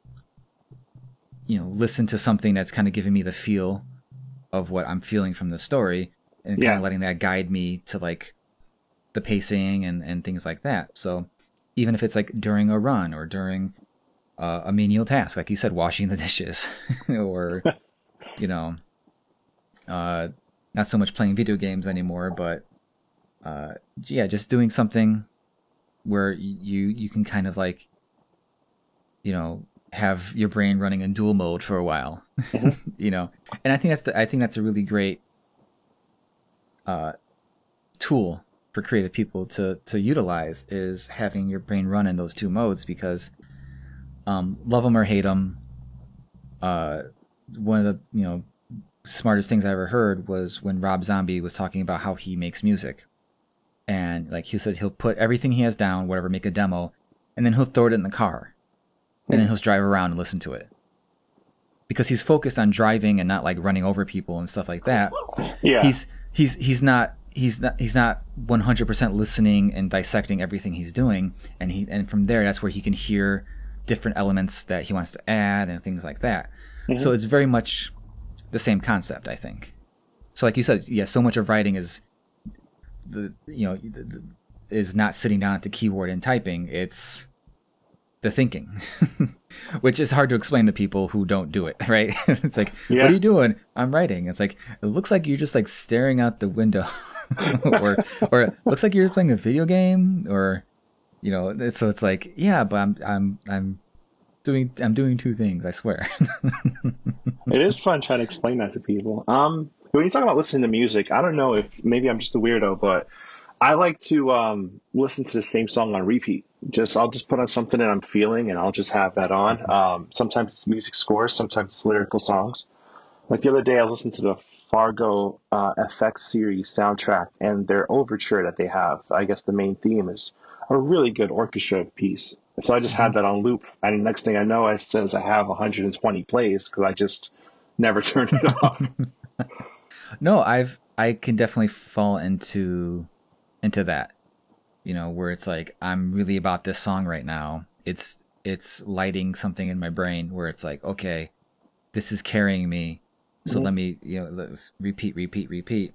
[SPEAKER 2] you know, listen to something that's kind of giving me the feel of what I'm feeling from the story and kind
[SPEAKER 3] Yeah.
[SPEAKER 2] of letting that guide me to like the pacing and and things like that. So even if it's like during a run or during uh, a menial task, like you said, washing the dishes, or you know, uh, not so much playing video games anymore, but uh, yeah, just doing something where you you can kind of like, you know, have your brain running in dual mode for a while,
[SPEAKER 3] Mm-hmm.
[SPEAKER 2] you know, and I think that's the, I think that's a really great uh, tool for creative people to to utilize is having your brain run in those two modes because um, love him or hate him, uh, one of the you know smartest things i ever heard was when rob zombie was talking about how he makes music. And like he said he'll put everything he has down whatever make a demo and then he'll throw it in the car. And then he'll drive around and listen to it. Because he's focused on driving and not like running over people and stuff like that.
[SPEAKER 3] Yeah.
[SPEAKER 2] he's he's he's not he's not he's not 100% listening and dissecting everything he's doing. And he and from there that's where he can hear different elements that he wants to add and things like that. So mm-hmm. it's very much the same concept i think. So like you said yeah so much of writing is the you know the, the, is not sitting down at the keyboard and typing. It's the thinking which is hard to explain to people who don't do it right? It's like
[SPEAKER 3] Yeah.
[SPEAKER 2] what are you doing? I'm writing. It's like it looks like you're just like staring out the window or or it looks like you're playing a video game or you know so it's like yeah but i'm i'm i'm doing i'm doing two things i swear
[SPEAKER 3] It is fun trying to explain that to people. Um, when you talk about listening to music, I don't know if maybe I'm just a weirdo, but I like to um, listen to the same song on repeat. Just I'll just put on something that I'm feeling, and I'll just have that on. Um, sometimes it's music scores, sometimes it's lyrical songs. Like the other day, I was listening to the Fargo uh, FX series soundtrack, and their overture that they have. I guess the main theme is a really good orchestra piece. So I just had that on loop, and next thing I know, I says I have 120 plays because I just never turned it off.
[SPEAKER 2] No, I've I can definitely fall into into that. You know, where it's like I'm really about this song right now. It's it's lighting something in my brain where it's like, okay, this is carrying me. So
[SPEAKER 3] Mhm.
[SPEAKER 2] let me, you know, let's repeat, repeat, repeat.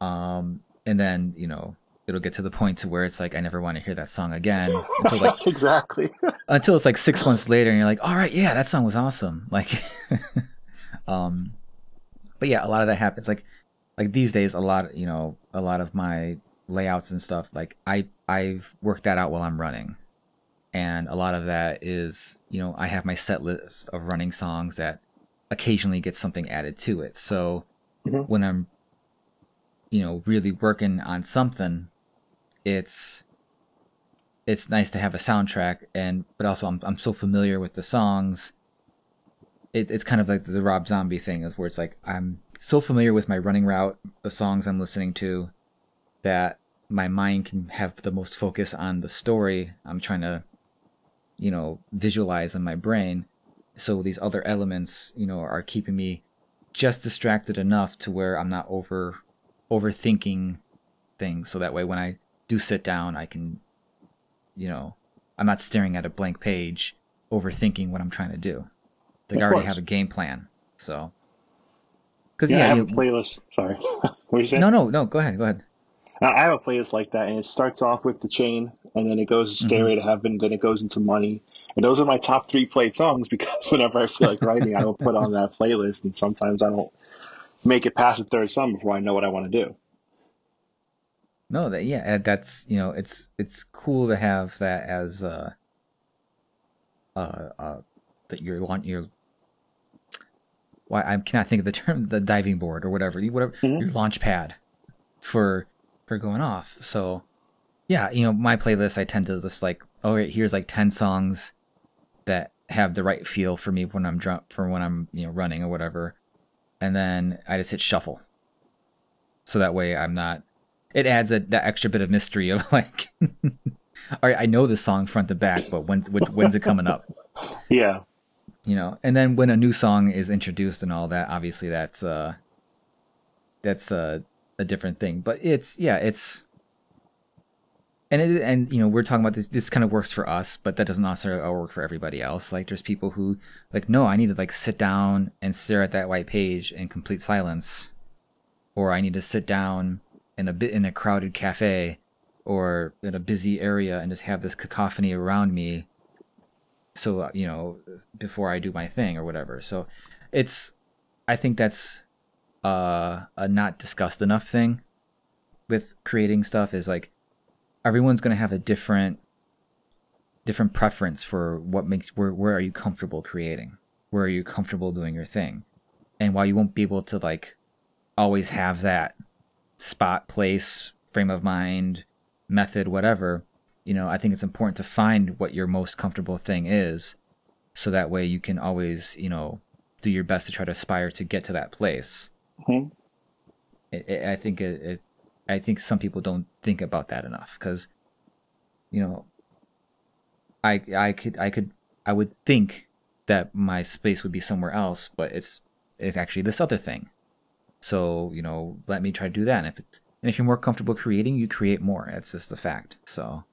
[SPEAKER 2] Um and then, you know, it'll get to the point to where it's like I never want to hear that song again until like
[SPEAKER 3] exactly.
[SPEAKER 2] until it's like six months later and you're like all right yeah that song was awesome like um but yeah a lot of that happens like like these days a lot you know a lot of my layouts and stuff like i i've worked that out while i'm running and a lot of that is you know i have my set list of running songs that occasionally get something added to it so
[SPEAKER 3] Mhm.
[SPEAKER 2] when i'm you know really working on something it's it's nice to have a soundtrack and but also I'm I'm so familiar with the songs. It, it's kind of like the Rob Zombie thing is where it's like I'm so familiar with my running route, the songs I'm listening to, that my mind can have the most focus on the story I'm trying to, you know, visualize in my brain. So these other elements, you know, are keeping me just distracted enough to where I'm not over overthinking things. So that way when I do sit down, I can you know, I'm not staring at a blank page, overthinking what I'm trying to do. Like
[SPEAKER 3] Of
[SPEAKER 2] I already
[SPEAKER 3] course.
[SPEAKER 2] have a game plan. So, because
[SPEAKER 3] Yeah,
[SPEAKER 2] yeah,
[SPEAKER 3] I have
[SPEAKER 2] you-
[SPEAKER 3] a playlist. Sorry. what you saying?
[SPEAKER 2] no, no, no. Go ahead, go ahead.
[SPEAKER 3] I have a playlist like that, and it starts off with the chain, and then it goes
[SPEAKER 2] Mm-hmm.
[SPEAKER 3] To Heaven, then it goes into Money. And those are my top three played songs because whenever I feel like writing, I will put on that playlist, and sometimes I don't make it past the third song before I know what I want to do.
[SPEAKER 2] No, that yeah, that's you know, it's it's cool to have that as uh, uh, uh that you're launch your. Why I cannot think of the term, the diving board or whatever, you- whatever
[SPEAKER 3] Mhm.
[SPEAKER 2] your launch pad for for going off. So, yeah, you know, my playlist I tend to just like, oh, right, here's like ten songs that have the right feel for me when I'm drunk for when I'm you know running or whatever, and then I just hit shuffle. So that way I'm not. It adds a, that extra bit of mystery of like, all right, I know this song front to back, but when when- when's it coming up?
[SPEAKER 3] Yeah.
[SPEAKER 2] you know and then when a new song is introduced and all that obviously that's uh that's uh, a different thing but it's yeah it's and it, and you know we're talking about this this kind of works for us but that doesn't necessarily work for everybody else. Like there's people who like no i need to like sit down and stare at that white page in complete silence. Or i need to sit down in a bit in a crowded cafe or in a busy area and just have this cacophony around me. So uh, you know before i do my thing or whatever. So it's i think that's uh, a not discussed enough thing with creating stuff is like everyone's going to have a different different preference for what makes where where are you comfortable creating? Where are you comfortable doing your thing? And while you won't be able to like always have that spot place frame of mind method whatever you know i think it's important to find what your most comfortable thing is so that way you can always you know do your best to try to aspire to get to that place.
[SPEAKER 3] Hmm
[SPEAKER 2] it, it, I think it, it, I think some people don't think about that enough because, you know, I I could I could I would think that my space would be somewhere else, but it's it's actually this other thing. So you know, let me try to do that. And if it's and if you're more comfortable creating, you create more. That's just the fact. So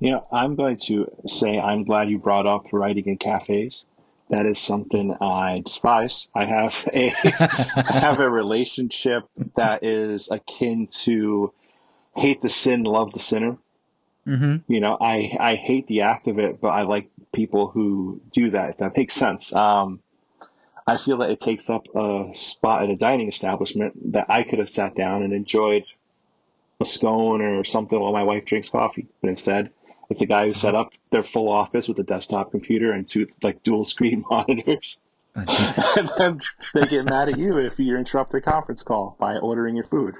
[SPEAKER 3] You know, I'm going to say I'm glad you brought up writing in cafes. That is something I despise. I have a I have a relationship that is akin to hate the sin, love the sinner.
[SPEAKER 2] mm-hmm.
[SPEAKER 3] You know, I I hate the act of it, but I like people who do that. If that makes sense. Um, I feel that it takes up a spot at a dining establishment that I could have sat down and enjoyed a scone or something while my wife drinks coffee, but instead. It's a guy who set uh-huh. up their full office with a desktop computer and two like dual screen monitors.
[SPEAKER 2] oh,
[SPEAKER 3] and then they get mad at you if you interrupt their conference call by ordering your food.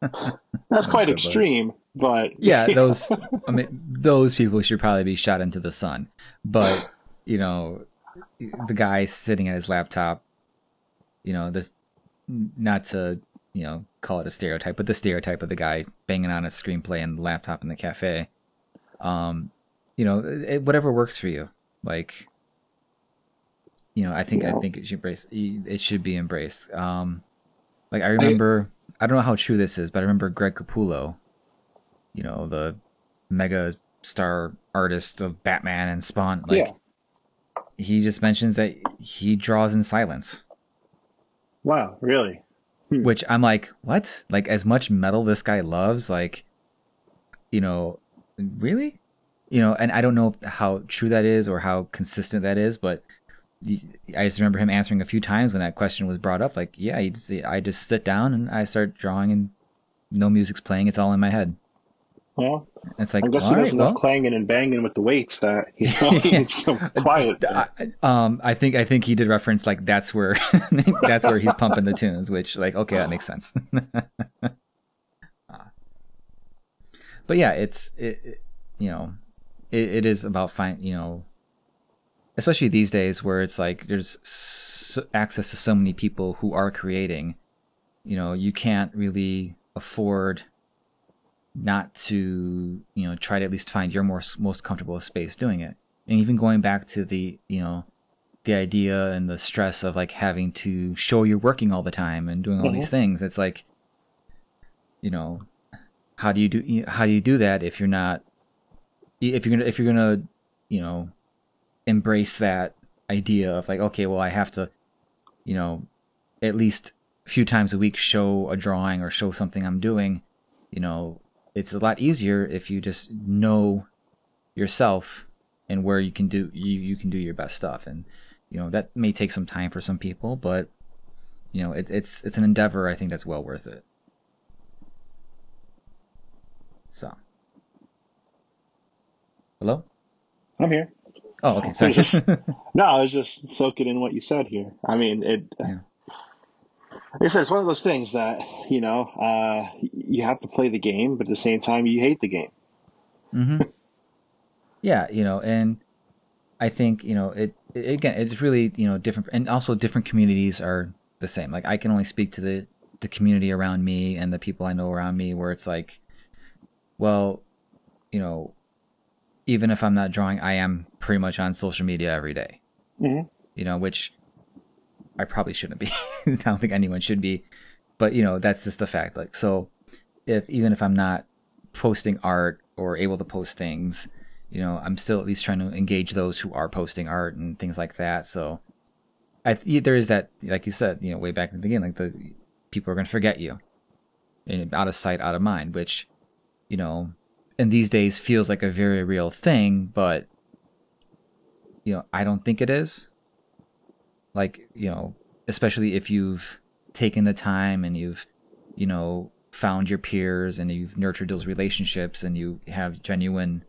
[SPEAKER 3] That's quite
[SPEAKER 2] Good
[SPEAKER 3] extreme, but
[SPEAKER 2] yeah, those I mean those people should probably be shot into the sun. But you know, the guy sitting at his laptop, you know, this not to you know call it a stereotype, but the stereotype of the guy banging on a screenplay and laptop in the cafe. Um, you know, it, whatever works for you. Like, you know, I think I think it should embrace. It should be embraced. Um, like I remember, I don't know how true this is, but I remember Greg Capullo, you know, the mega star artist of Batman and Spawn. Like,
[SPEAKER 3] Yeah.
[SPEAKER 2] he just mentions that he draws in silence,
[SPEAKER 3] wow, really?
[SPEAKER 2] which I'm like, what? Like, as much metal this guy loves, like, you know, really? You know, and I don't know how true that is or how consistent that is, but I just remember him answering a few times when that question was brought up. Like, yeah, I just sit down and I start drawing, and no music's playing; it's all in my head. And it's like,
[SPEAKER 3] I guess
[SPEAKER 2] all
[SPEAKER 3] there's
[SPEAKER 2] right, well,
[SPEAKER 3] clanging and banging with the weights that you know he
[SPEAKER 2] Yeah.
[SPEAKER 3] needs some quiet.
[SPEAKER 2] I, um, I think I think he did reference like that's where that's where he's pumping the tunes, which like okay, that makes sense. But yeah, it's it, it- you know, it, it is about find you know, especially these days where it's like there's s access to so many people who are creating. You know, you can't really afford not to you know try to at least find your more most comfortable space doing it and even going back to the you know the idea and the stress of like having to show you're working all the time and doing all these
[SPEAKER 3] Mhm.
[SPEAKER 2] things it's like you know how do you do how do you do that if you're not if you're gonna if you're gonna you know embrace that idea of like okay well i have to you know at least a few times a week show a drawing or show something i'm doing you know it's a lot easier if you just know yourself and where you can do you, you can do your best stuff. And you know that may take some time for some people but you know it, it's it's an endeavor. I think that's well worth it so hello
[SPEAKER 3] I'm here.
[SPEAKER 2] oh okay sorry
[SPEAKER 3] No, I was just soaking in what you said here. I mean, it.
[SPEAKER 2] Yeah.
[SPEAKER 3] Like I said, it's one of those things that you know uh, you have to play the game, but at the same time, you hate the game.
[SPEAKER 2] Mm-hmm. yeah you know and i think you know it, it again it's really you know different and also different communities are the same like i can only speak to the the community around me and the people i know around me where it's like well you know even if i'm not drawing i am pretty much on social media every day.
[SPEAKER 3] Mhm.
[SPEAKER 2] you know which i probably shouldn't be. I don't think anyone should be. But you know that's just the fact. Like so if even if i'm not posting art or able to post things you know i'm still at least trying to engage those who are posting art and things like that. So i there is that like you said you know way back in the beginning like the people are going to forget you. And out of sight out of mind which you know, and these days feels like a very real thing, but you know, I don't think it is. Like, you know, especially if you've taken the time and you've, you know, found your peers and you've nurtured those relationships and you have genuine,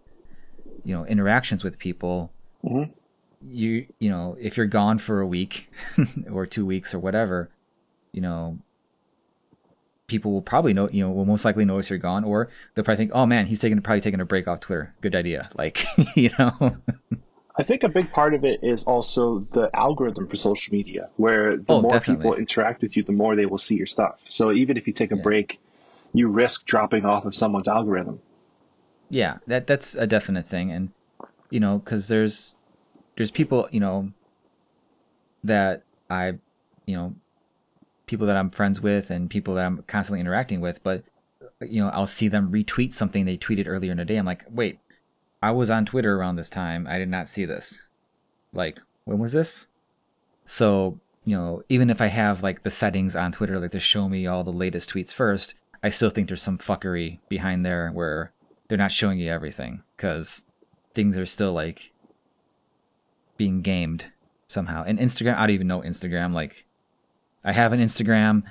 [SPEAKER 2] you know, interactions with people.
[SPEAKER 3] Mhm.
[SPEAKER 2] You, you know, if you're gone for a week or two weeks or whatever, you know, people will probably know, you know, will most likely notice you're gone, or they'll probably think, oh man, he's taking probably taking a break off Twitter. Good idea. Like, you know,
[SPEAKER 3] I think a big part of it is also the algorithm for social media, where the
[SPEAKER 2] Oh,
[SPEAKER 3] more
[SPEAKER 2] definitely.
[SPEAKER 3] people interact with you, the more they will see your stuff. So even if you take a
[SPEAKER 2] Yeah.
[SPEAKER 3] break, you risk dropping off of someone's algorithm.
[SPEAKER 2] yeah, that that's a definite thing, and you know, because there's there's people, you know, that I, you know, people that I'm friends with and people that I'm constantly interacting with, but you know, I'll see them retweet something they tweeted earlier in the day. I'm like, wait, I was on Twitter around this time. I did not see this. Like, when was this? So, you know, even if I have like the settings on Twitter, like to show me all the latest tweets first, I still think there's some fuckery behind there where they're not showing you everything because things are still like being gamed somehow. And Instagram, I don't even know Instagram. Like, I have an Instagram.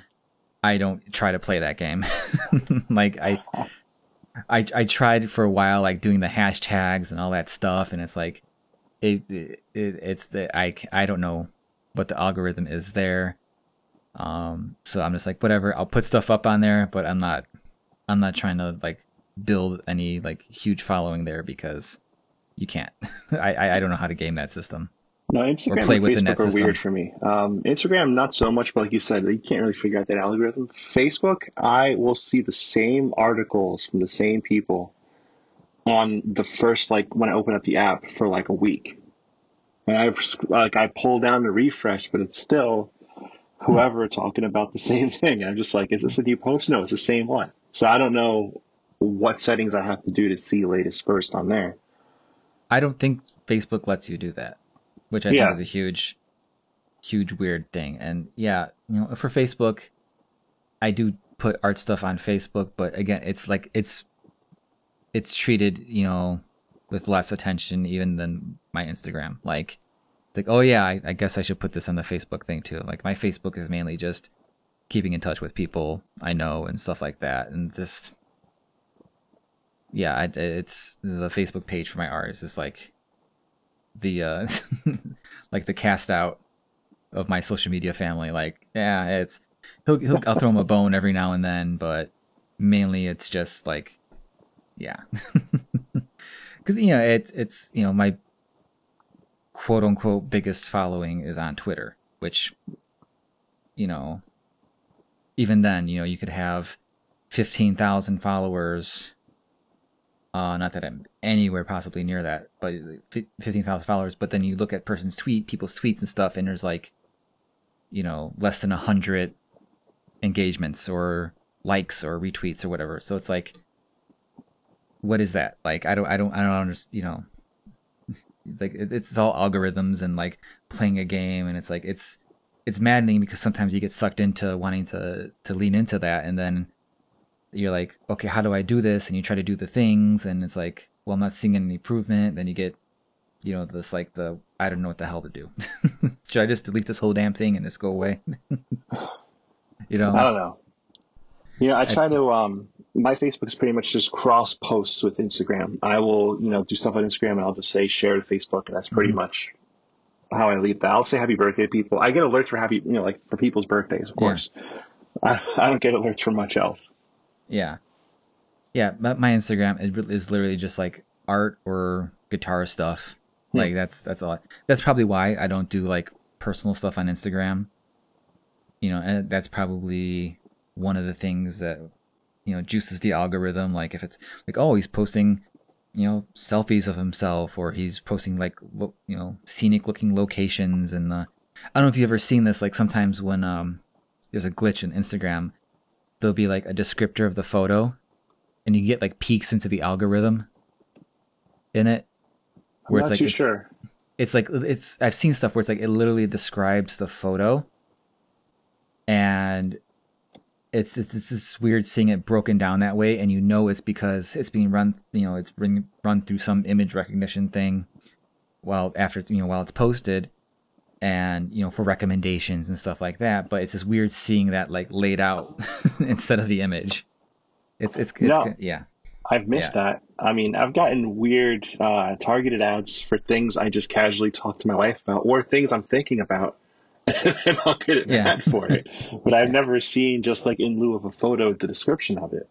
[SPEAKER 2] I don't try to play that game. like I, I, I tried for a while, like doing the hashtags and all that stuff, and it's like, it, it it's the I I don't know what the algorithm is there. Um, so I'm just like whatever. I'll put stuff up on there, but I'm not, I'm not trying to like build any like huge following there because you can't. I I, I don't know how to game that system.
[SPEAKER 3] No, Instagram
[SPEAKER 2] play
[SPEAKER 3] and Facebook are
[SPEAKER 2] system.
[SPEAKER 3] weird for me. Um, Instagram, not so much, but like you said, you can't really figure out that algorithm. Facebook, I will see the same articles from the same people on the first, like when I open up the app for like a week. And I've like I pull down the refresh, but it's still whoever talking about the same thing. I'm just like, is this a new post? No, it's the same one. So I don't know what settings I have to do to see latest first on there.
[SPEAKER 2] I don't think Facebook lets you do that, which I
[SPEAKER 3] Yeah.
[SPEAKER 2] think is a huge, huge weird thing. And yeah, you know, for Facebook, I do put art stuff on Facebook, but again, it's like it's it's treated, you know, with less attention even than my Instagram. Like, like, oh yeah, I, I guess I should put this on the Facebook thing too. Like my Facebook is mainly just keeping in touch with people I know and stuff like that, and just yeah, it's the Facebook page for my art is just like the uh like the cast out of my social media family. Like, yeah, it's he'll, he'll I'll throw him a bone every now and then, but mainly it's just like, yeah, because you know it's it's you know my quote unquote biggest following is on Twitter, which you know even then you know you could have fifteen thousand followers. Uh, not that I'm anywhere possibly near that, but 15,000 followers. But then you look at person's tweet, people's tweets and stuff, and there's like, you know, less than a hundred engagements or likes or retweets or whatever. So it's like, what is that? Like, I don't, I don't, I don't understand. You know, like it's all algorithms and like playing a game, and it's like it's it's maddening because sometimes you get sucked into wanting to to lean into that, and then you're like, okay, how do I do this? And you try to do the things, and it's like, well, I'm not seeing any improvement. Then you get, you know, this like the I don't know what the hell to do. Should I just delete this whole damn thing and just go away? you know,
[SPEAKER 3] I don't know. You know, I
[SPEAKER 2] I-
[SPEAKER 3] try to. Um, my Facebook is pretty much just cross posts with Instagram. I will, you know, do stuff on Instagram, and I'll just say share to Facebook, and that's pretty
[SPEAKER 2] Mhm.
[SPEAKER 3] much how I leave that. I'll say happy birthday to people. I get alerts for happy, you know, like for people's birthdays, of
[SPEAKER 2] Yeah.
[SPEAKER 3] course. I, I don't get alerts for much else.
[SPEAKER 2] yeah, yeah. But my Instagram is literally just like art or guitar stuff.
[SPEAKER 3] Hmm.
[SPEAKER 2] Like that's that's all. That's probably why I don't do like personal stuff on Instagram. You know, and that's probably one of the things that you know juices the algorithm. Like if it's like, oh, he's posting, you know, selfies of himself, or he's posting like lo- you know scenic looking locations, and uh, I don't know if you've ever seen this. Like sometimes when um there's a glitch in Instagram, there'll be like a descriptor of the photo, and you get like peeks into the algorithm in it,
[SPEAKER 3] I'm
[SPEAKER 2] where
[SPEAKER 3] not
[SPEAKER 2] it's like it's,
[SPEAKER 3] sure.
[SPEAKER 2] it's like it's I've seen stuff where it's like it literally describes the photo and it's, it's it's this weird seeing it broken down that way, and you know it's because it's being run, you know, it's being run through some image recognition thing, while after you know while it's posted, and you know for recommendations and stuff like that. But it's just weird seeing that like laid out instead of the image. It's it's, it's
[SPEAKER 3] No.
[SPEAKER 2] yeah
[SPEAKER 3] I've missed
[SPEAKER 2] Yeah.
[SPEAKER 3] that. I mean, I've gotten weird uh, targeted ads for things I just casually talk to my wife about, or things I'm thinking about, and I'll get an
[SPEAKER 2] Yeah.
[SPEAKER 3] ad for it. But I've never seen just like in lieu of a photo the description of it.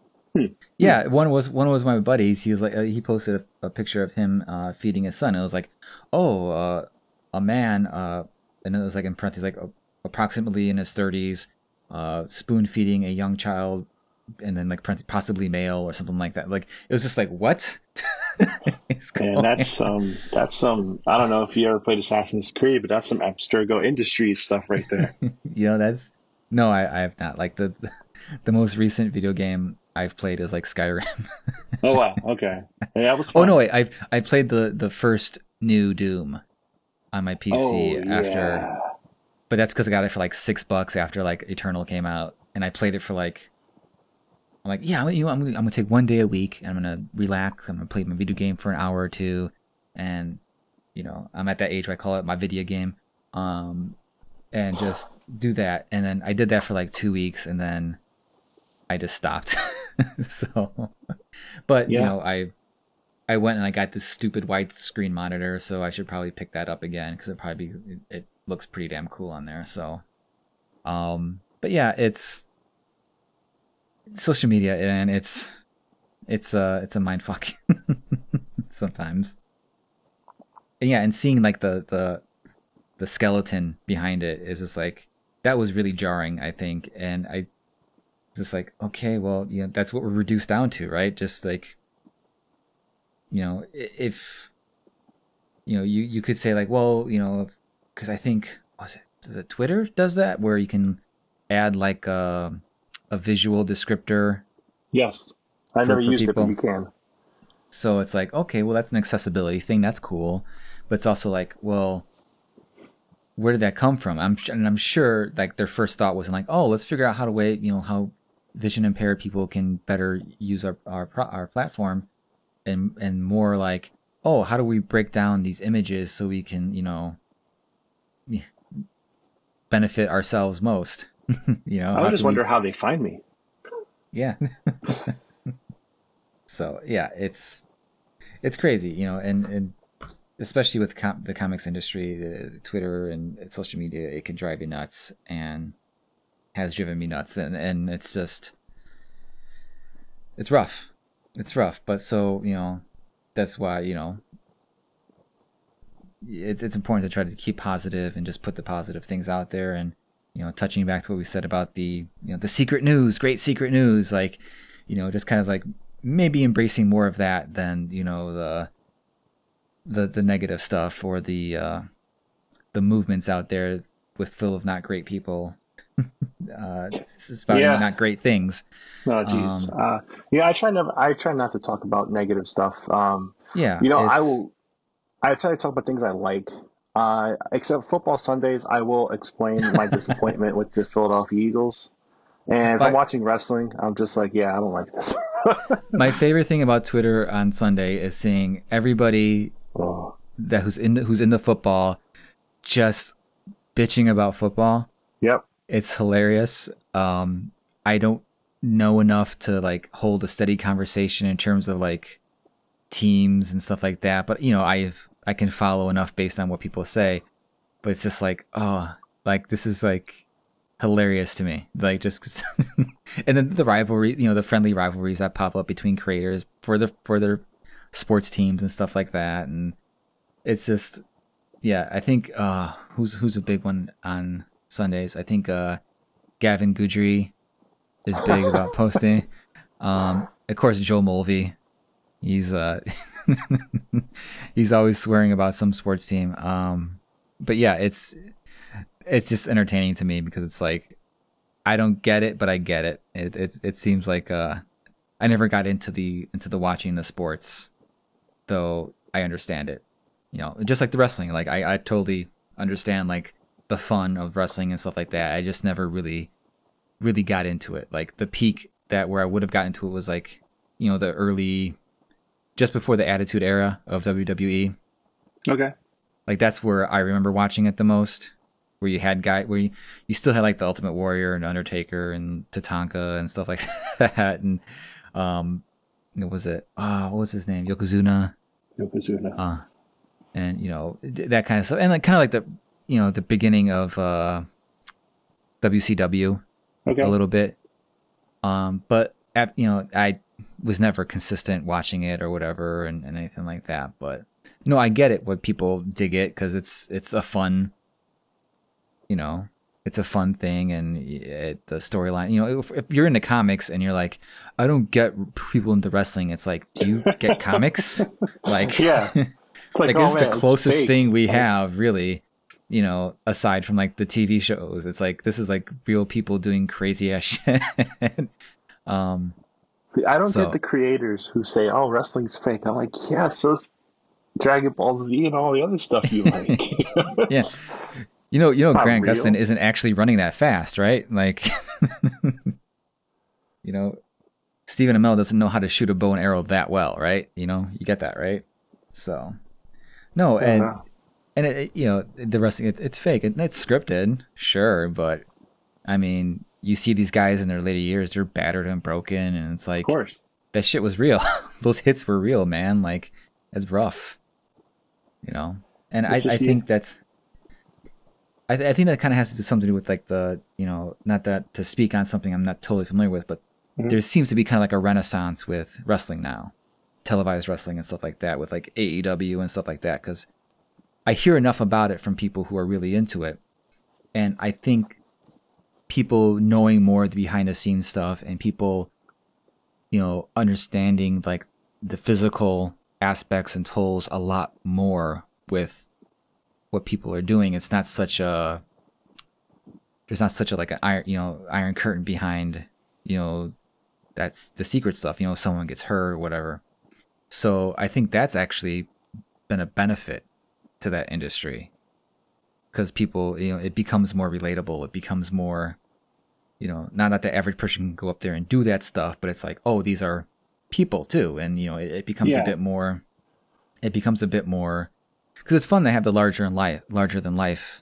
[SPEAKER 2] Yeah, one was one was my buddies. He was like uh, he posted a, a picture of him uh, feeding his son. It was like, oh, uh, a man, uh, and it was like in parentheses like approximately in his thirties, uh, spoon feeding a young child, and then like possibly male or something like that. Like it was just like what?
[SPEAKER 3] And that's some that's some I don't know if you ever played Assassin's Creed, but that's some Abstergo Industries stuff right there.
[SPEAKER 2] you know that's no, I, I have not. Like the the most recent video game I've played is like Skyrim.
[SPEAKER 3] oh wow, okay. Yeah, that was
[SPEAKER 2] Oh no, wait, I I played the the first new Doom on my PC
[SPEAKER 3] Oh,
[SPEAKER 2] after,
[SPEAKER 3] yeah.
[SPEAKER 2] but that's because I got it for like six bucks after like Eternal came out, and I played it for like. I'm like, yeah, I'm, you know, I'm, gonna, I'm gonna take one day a week, and I'm gonna relax. I'm gonna play my video game for an hour or two, and you know, I'm at that age where I call it my video game, um, and just do that. And then I did that for like two weeks, and then I just stopped. so, but you know, I I went and I got this stupid widescreen monitor, so I should probably pick that up again because it probably be, it, it looks pretty damn cool on there. So, um, but yeah, it's social media and it's it's uh it's a mind fuck sometimes. And yeah, and seeing like the the the skeleton behind it is just like that was really jarring, I think, and I just like okay, well, you know, that's what we're reduced down to, right? Just like you know, if you know, you you could say like, well, you know, because I think was it does it Twitter does that where you can add like a a visual descriptor
[SPEAKER 3] Yes. I never used it,
[SPEAKER 2] people.
[SPEAKER 3] but you can.
[SPEAKER 2] so it's like, okay, well, that's an accessibility thing. That's cool. But it's also like, well, where did that come from? I'm and I'm sure like their first thought wasn't like, oh, let's figure out how to way, you know, how vision impaired people can better use our our our platform, and and more like, oh, how do we break down these images so we can, you know, benefit ourselves most. you know,
[SPEAKER 3] I just
[SPEAKER 2] can we-
[SPEAKER 3] wonder how they find me.
[SPEAKER 2] yeah. so yeah, it's it's crazy, you know, and and especially with com- the comics industry, the, Twitter and social media, it can drive you nuts, and has driven me nuts, and and it's just it's rough, it's rough, but so you know, that's why you know. It's it's important to try to keep positive and just put the positive things out there and you know, touching back to what we said about the, you know, the secret news, great secret news, like, you know, just kind of like maybe embracing more of that than, you know, the, the, the negative stuff or the, uh, the movements out there with full of not great people, uh, spouting
[SPEAKER 3] Yeah.
[SPEAKER 2] not great things.
[SPEAKER 3] Oh, geez.
[SPEAKER 2] Um,
[SPEAKER 3] uh, yeah, I try never. I try not to talk about negative stuff. Um,
[SPEAKER 2] Yeah.
[SPEAKER 3] you know, I will. I try to talk about things I like. Uh, except football Sundays, I will explain my disappointment with the Philadelphia Eagles. And if
[SPEAKER 2] But-
[SPEAKER 3] I'm watching wrestling, I'm just like, yeah, I don't like this.
[SPEAKER 2] My favorite thing about Twitter on Sunday is seeing everybody
[SPEAKER 3] oh,
[SPEAKER 2] that who's in the, who's in the football just bitching about football.
[SPEAKER 3] yep.
[SPEAKER 2] it's hilarious. Um, I don't know enough to like hold a steady conversation in terms of like teams and stuff like that. But you know, I've I can follow enough based on what people say. But it's just like, oh, like this is like hilarious to me. Like just and then the rivalry, you know, the friendly rivalries that pop up between creators for the for their sports teams and stuff like that. And it's just yeah, I think uh who's who's a big one on Sundays. I think uh Gavin Guidry is big about posting. Um of course Joe Mulvey. He's uh he's always swearing about some sports team. Um but yeah, it's it's just entertaining to me because it's like I don't get it, but I get it. It it it seems like uh I never got into the into the watching the sports though I understand it. You know, just like the wrestling. Like I, I totally understand like the fun of wrestling and stuff like that. I just never really really got into it. Like the peak that where I would have gotten into it was like, you know, the early, just before the Attitude Era of WWE.
[SPEAKER 3] Okay.
[SPEAKER 2] Like that's where I remember watching it the most. Where you had guy where you, you still had like the Ultimate Warrior and Undertaker and Tatanka and stuff like that, and um, what was it? Ah, what was his name? Yokozuna.
[SPEAKER 3] Yokozuna.
[SPEAKER 2] Uh, and you know that kind of stuff, and like kind of like the you know the beginning of uh, WCW
[SPEAKER 3] okay.
[SPEAKER 2] a little bit. Um, but at, you know, I was never consistent watching it or whatever, and, and anything like that. But no, I get it. What people dig it because it's it's a fun, you know, it's a fun thing, and it, the storyline. You know, if, if you're into comics and you're like, I don't get people into wrestling. It's like, do you get comics? Like,
[SPEAKER 3] Yeah. It's
[SPEAKER 2] like,
[SPEAKER 3] oh, man,
[SPEAKER 2] the closest thing we have really you know aside from like the tv shows it's like this is like real people doing crazy ass shit um
[SPEAKER 3] I don't
[SPEAKER 2] So-
[SPEAKER 3] get the creators who say, "Oh, wrestling's fake." I'm like, yeah, so's Dragon Ball Z and all the other stuff you like.
[SPEAKER 2] yeah you know you know
[SPEAKER 3] Not
[SPEAKER 2] grant
[SPEAKER 3] real.
[SPEAKER 2] gustin isn't actually running that fast right like you know stephen amell doesn't know how to shoot a bow and arrow that well right you know you get that right so no and and it, you know the wrestling it, it's fake it, it's scripted sure but i mean you see these guys in their later years they're battered and broken and it's like, Of
[SPEAKER 3] course.
[SPEAKER 2] that shit was real those hits were real man like it's rough you know and I,
[SPEAKER 3] It's
[SPEAKER 2] I
[SPEAKER 3] you-
[SPEAKER 2] think that's I, th- I think that kind of has to do something to do with like the you know not that to speak on something i'm not totally familiar with but
[SPEAKER 3] Mhm.
[SPEAKER 2] there seems to be kind of like a renaissance with wrestling now televised wrestling and stuff like that with like aew and stuff like that because I hear enough about it from people who are really into it. And I think people knowing more of the behind the scenes stuff and people, you know, understanding like the physical aspects and tolls a lot more with what people are doing. It's not such a there's not such a like an iron you know, iron curtain behind, you know, that's the secret stuff, you know, someone gets hurt or whatever. So I think that's actually been a benefit to that industry because people you know it becomes more relatable it becomes more you know not that the average person can go up there and do that stuff but it's like oh these are people too. And you know it, it becomes
[SPEAKER 3] Yeah.
[SPEAKER 2] a bit more it becomes a bit more because it's fun to have the larger and life larger than life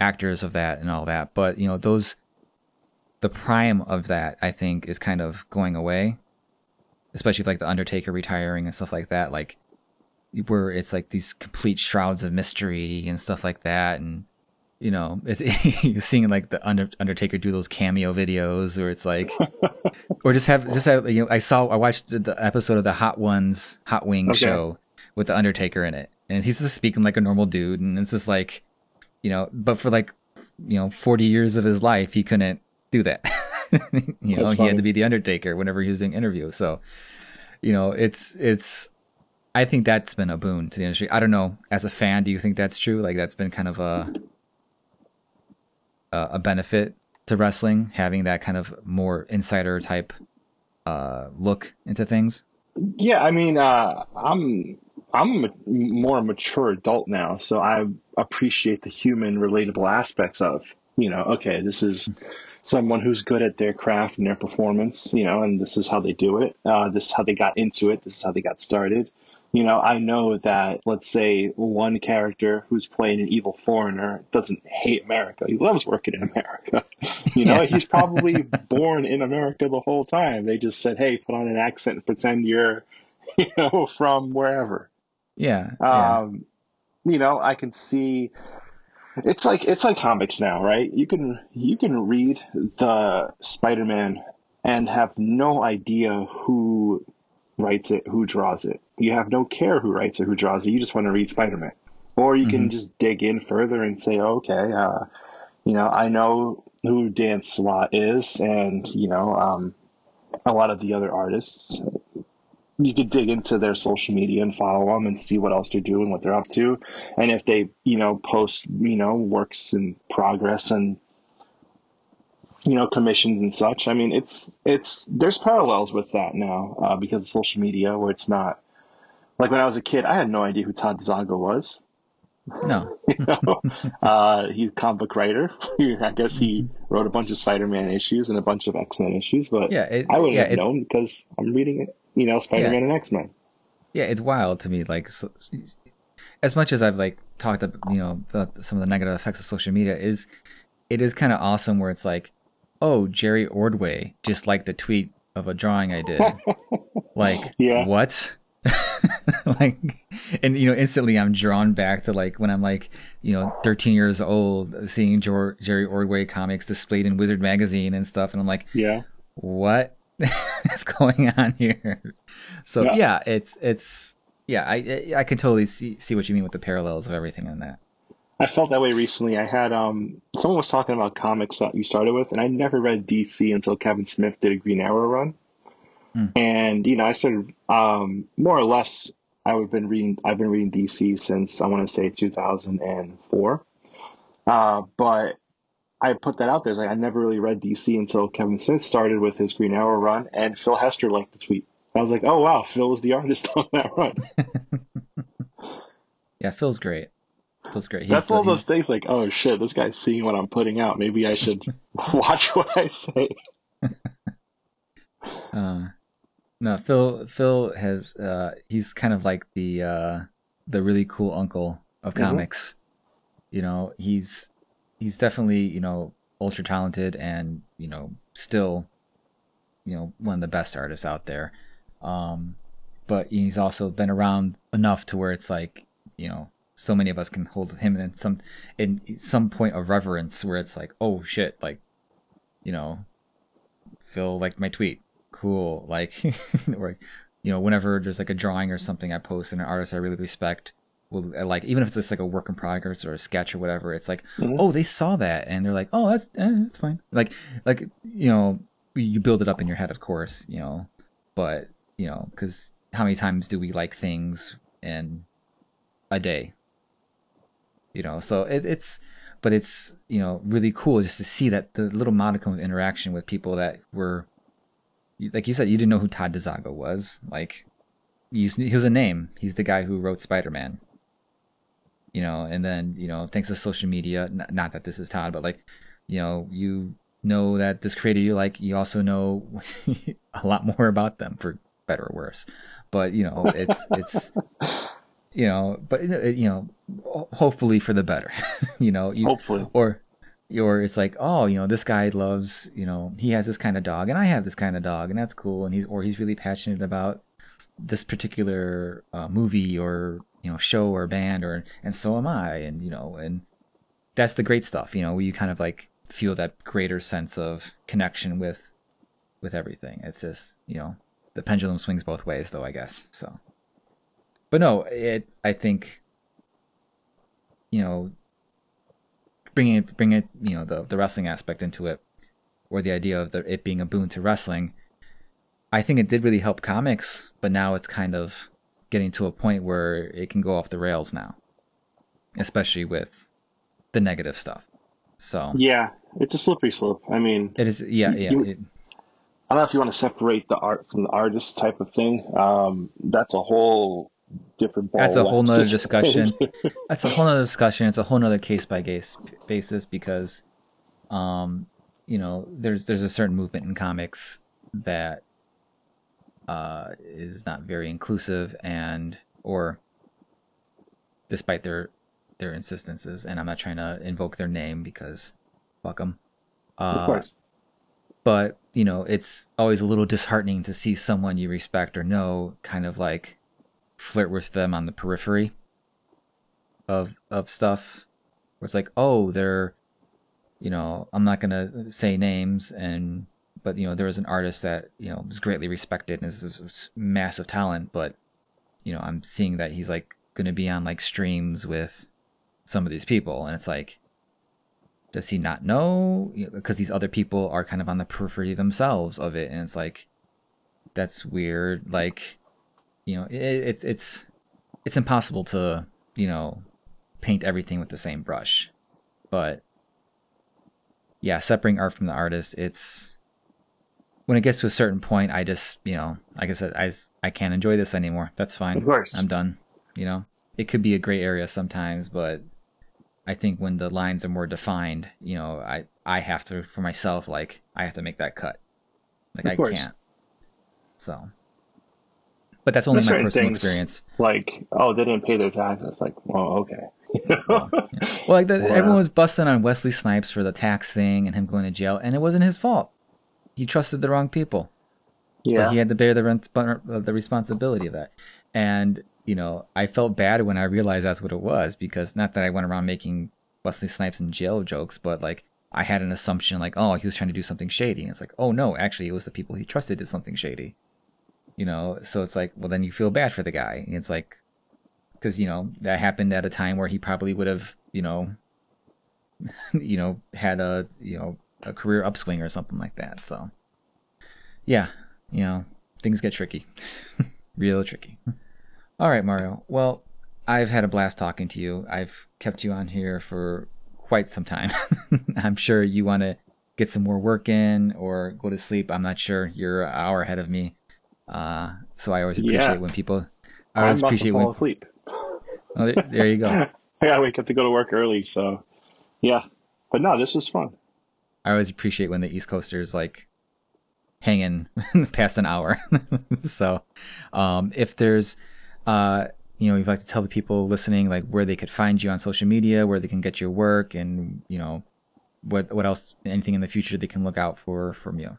[SPEAKER 2] actors of that and all that. But you know those the prime of that i think is kind of going away especially with like the undertaker retiring and stuff like that like where it's like these complete shrouds of mystery and stuff like that. And you know it's, you're seeing like the Under, undertaker do those cameo videos or it's like or just have just have you know i saw i watched the- episode of the hot ones hot wing
[SPEAKER 3] Okay.
[SPEAKER 2] show with the undertaker in it. And he's just speaking like a normal dude and it's just like you know but for like you know 40 years of his life he couldn't do that. You know he had to be the undertaker whenever he was doing interviews. So you know it's it's i think that's been a boon to the industry. I don't know as a fan do you think that's true? Like that's been kind of a a, a benefit to wrestling having that kind of more insider type uh look into things
[SPEAKER 3] Yeah, I mean, uh, I'm I'm a more mature adult now, so I appreciate the human, relatable aspects of you know. Okay, this is someone who's good at their craft and their performance, you know, and this is how they do it. Uh, this is how they got into it. This is how they got started. You know, I know that let's say one character who's playing an evil foreigner doesn't hate America. He loves working in America. You know,
[SPEAKER 2] Yeah.
[SPEAKER 3] he's probably born in America the whole time. They just said, "Hey, put on an accent and pretend you're, you know, from wherever."
[SPEAKER 2] yeah, yeah.
[SPEAKER 3] Um, you know, I can see. It's like it's like comics now, right? You can you can read the Spider-Man and have no idea who writes it, who draws it. You have no care who writes it, who draws it. You just want to read Spider-Man, or you can just dig in further and say, okay, uh, you know, I know who Dan Slott is, and you know, um, a lot of the other artists you could dig into their social media and follow them and see what else they're doing, what they're up to, and if they, you know, post, you know, works in progress and you know commissions and such. I mean, it's it's there's parallels with that now uh, because of social media, where it's not like when I was a kid, I had no idea who Todd Dezago was.
[SPEAKER 2] No.
[SPEAKER 3] you know? uh, he's a comic book writer. I guess he wrote a bunch of Spider-Man issues and a bunch of X-Men issues, but
[SPEAKER 2] Yeah, it,
[SPEAKER 3] I wouldn't
[SPEAKER 2] yeah,
[SPEAKER 3] have
[SPEAKER 2] it-
[SPEAKER 3] known because I'm reading it. You know, Spider-Man and X-Men.
[SPEAKER 2] yeah, it's wild to me. Like, so, as much as I've like talked, about you know, about some of the negative effects of social media, is it is kind of awesome where it's like, oh, Jerry Ordway just liked a tweet of a drawing I did. like,
[SPEAKER 3] Yeah.
[SPEAKER 2] what? like, and you know, instantly I'm drawn back to like when I'm like, you know, 13 years old, seeing Jor- Jerry Ordway comics displayed in Wizard magazine and stuff, and I'm like,
[SPEAKER 3] Yeah.
[SPEAKER 2] what is going on here? So
[SPEAKER 3] Yeah.
[SPEAKER 2] yeah, it's it's yeah, I I- I can totally see see what you mean with the parallels of everything in that.
[SPEAKER 3] I felt that way recently. I had um someone was talking about comics that you started with, and I never read DC until Kevin Smith did a Green Arrow run.
[SPEAKER 2] Hmm.
[SPEAKER 3] And you know, I started um more or less. I've been reading. I've been reading DC since I want to say 2004. Uh, but I put that out there. Like I never really read DC until Kevin Smith started with his Green Arrow run, and Phil Hester liked the tweet. I was like, oh wow, Phil was the artist on that run.
[SPEAKER 2] Yeah, Phil's great. Phil's great. He's
[SPEAKER 3] That's
[SPEAKER 2] the-
[SPEAKER 3] of those things like, oh shit, this guy's seeing what I'm putting out. Maybe I should watch what I say.
[SPEAKER 2] Uh, no, Phil. Phil has. Uh, he's kind of like the uh, the really cool uncle of
[SPEAKER 3] Mhm.
[SPEAKER 2] comics. You know, he's he's definitely you know ultra talented and you know still you know one of the best artists out there. Um, but he's also been around enough to where it's like you know so many of us can hold him in some in some point of reverence where it's like oh shit like you know Phil liked my tweet. Cool. Like or you know whenever there's like a drawing or something i post and an artist i really respect will uh, like even if it's just like a work in progress or a sketch or whatever it's like
[SPEAKER 3] Mhm.
[SPEAKER 2] oh they saw that and they're like oh that's eh, that's fine. Like like you know you build it up in your head of course you know but you know because how many times do we like things in a day you know so it, it's but it's you know really cool just to see that the little modicum of interaction with people that were like you said you didn't know who todd dezago was. Like he was a name. He's the guy who wrote spider-man. You know and then you know thanks to social media not that this is todd but like you know you know that this creator you like you also know a lot more about them for better or worse. But you know it's it's you know but you know hopefully for the better you know you
[SPEAKER 3] Hopefully.
[SPEAKER 2] or or it's like oh you know this guy loves you know he has this kind of dog and i have this kind of dog and that's cool and he's or he's really passionate about this particular uh, movie or you know show or band or and so am i and you know and that's the great stuff you know where you kind of like feel that greater sense of connection with with everything it's just you know the pendulum swings both ways though i guess so but no it i think you know bringing it bringing it you know the the wrestling aspect into it or the idea of the, it being a boon to wrestling i think it did really help comics but now it's kind of getting to a point where it can go off the rails now especially with the negative stuff so
[SPEAKER 3] Yeah, it's a slippery slope. I mean,
[SPEAKER 2] it is yeah yeah
[SPEAKER 3] You-
[SPEAKER 2] it,
[SPEAKER 3] I don't know if you want to separate the art from the artist type of thing. Um, that's a whole different.
[SPEAKER 2] That's a whole nother discussion. that's a whole nother discussion it's a whole nother case by case basis because um you know there's there's a certain movement in comics that uh is not very inclusive and or despite their their insistences and i'm not trying to invoke their name because fuck them
[SPEAKER 3] of
[SPEAKER 2] uh
[SPEAKER 3] course.
[SPEAKER 2] but you know it's always a little disheartening to see someone you respect or know kind of like flirt with them on the periphery of of stuff. Where it's like oh they're you know i'm not gonna say names and but you know there was an artist that you know was greatly respected and is massive talent but you know i'm seeing that he's like gonna be on like streams with some of these people. And it's like does he not know? Because these other people are kind of on the periphery themselves of it. And it's like that's weird. Like you know it, it's it's it's impossible to you know paint everything with the same brush but yeah separating art from the artist it's when it gets to a certain point i just you know like i said I I can't enjoy this anymore that's fine
[SPEAKER 3] Of course.
[SPEAKER 2] i'm done you know it could be a gray area sometimes, but I think when the lines are more defined, you know, I I have to for myself like I have to make that cut. Like
[SPEAKER 3] Of
[SPEAKER 2] I
[SPEAKER 3] course.
[SPEAKER 2] can't. So, but that's only
[SPEAKER 3] There's
[SPEAKER 2] my personal
[SPEAKER 3] things-
[SPEAKER 2] experience.
[SPEAKER 3] Like, oh, they didn't pay their taxes. Like, well, okay.
[SPEAKER 2] Well, Well, like the,
[SPEAKER 3] Wow.
[SPEAKER 2] everyone was busting on Wesley Snipes for the tax thing and him going to jail, and it wasn't his fault. He trusted the wrong people.
[SPEAKER 3] yeah.
[SPEAKER 2] but he had to bear the rent, uh, the responsibility of that. And you know, I felt bad when I realized that's what it was because not that I went around making Wesley Snipes in jail jokes, but like I had an assumption like, oh, he was trying to do something shady, and it's like, oh no, actually, it was the people he trusted did something shady. You know, so it's like, well, then you feel bad for the guy. And it's like, because you know that happened at a time where he probably would have, you know, you know, had a you know a career upswing or something like that. So, yeah, you know, things get tricky, real tricky. All right, Mario. Well, I've had a blast talking to you. I've kept you on here for quite some time. I'm sure you want to get some more work in or go to sleep. I'm not sure. You're an hour ahead of me. Uh, so I always appreciate
[SPEAKER 3] Yeah.
[SPEAKER 2] when people. I always appreciate
[SPEAKER 3] fall
[SPEAKER 2] when.
[SPEAKER 3] asleep.
[SPEAKER 2] Oh, there, there you go.
[SPEAKER 3] Yeah, I gotta wake up to go to work early, so yeah. But no, this is fun.
[SPEAKER 2] I always appreciate when the East Coasters like hanging past an hour. so, um, if there's, uh, you know, you'd like to tell the people listening like where they could find you on social media, where they can get your work, and you know, what what else, anything in the future they can look out for from you.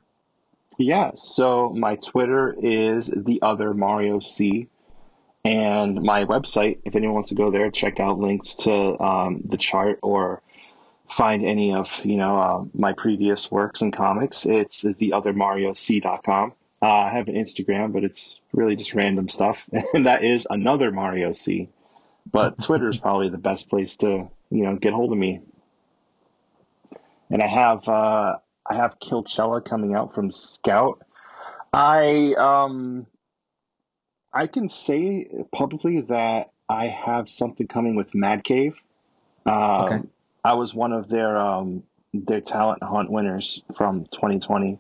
[SPEAKER 3] Yeah, so my Twitter is the other Mario C, and my website. If anyone wants to go there, check out links to um, the chart or find any of you know uh, my previous works and comics. It's the other Mario theothermarioc.com. Uh, I have an Instagram, but it's really just random stuff, and that is another Mario C. But Twitter is probably the best place to you know get hold of me. And I have uh, I have Killchella coming out from Scout. I um I can say publicly that I have something coming with Mad Cave. Um,
[SPEAKER 2] Okay.
[SPEAKER 3] I was one of their um their talent hunt winners from 2020,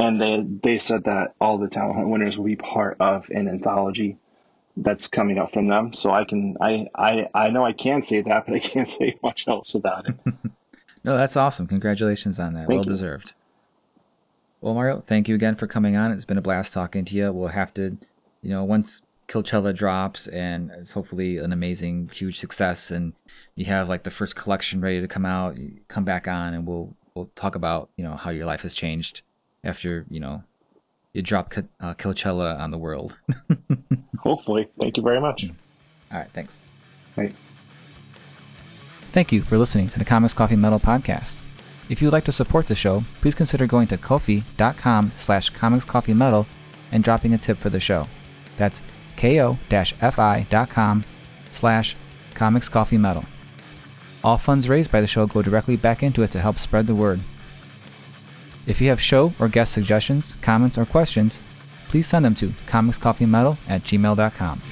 [SPEAKER 3] and they they said that all the talent hunt winners will be part of an anthology that's coming out from them. So I can I I I know I can say that, but I can't say much else about it.
[SPEAKER 2] No, that's awesome. Congratulations on that.
[SPEAKER 3] Thank
[SPEAKER 2] well
[SPEAKER 3] you.
[SPEAKER 2] deserved. Well, Mario, thank you again for coming on. It's been a blast talking to you. We'll have to, you know, once Killchella drops and it's hopefully an amazing, huge success, and you have like the first collection ready to come out, you come back on and we'll we'll talk about you know how your life has changed after you know you drop uh, Killchella on the world.
[SPEAKER 3] Hopefully, thank you very much.
[SPEAKER 2] All right, thanks.
[SPEAKER 3] Right.
[SPEAKER 2] Thank you for listening to the Comics Coffee Metal podcast. If you would like to support the show, please consider going to kofi.com slash comicscoffeemetal and dropping a tip for the show. That's ko-fi.com slash comicscoffeemetal. All funds raised by the show go directly back into it to help spread the word. If you have show or guest suggestions, comments, or questions, please send them to comicscoffeemetal at gmail.com.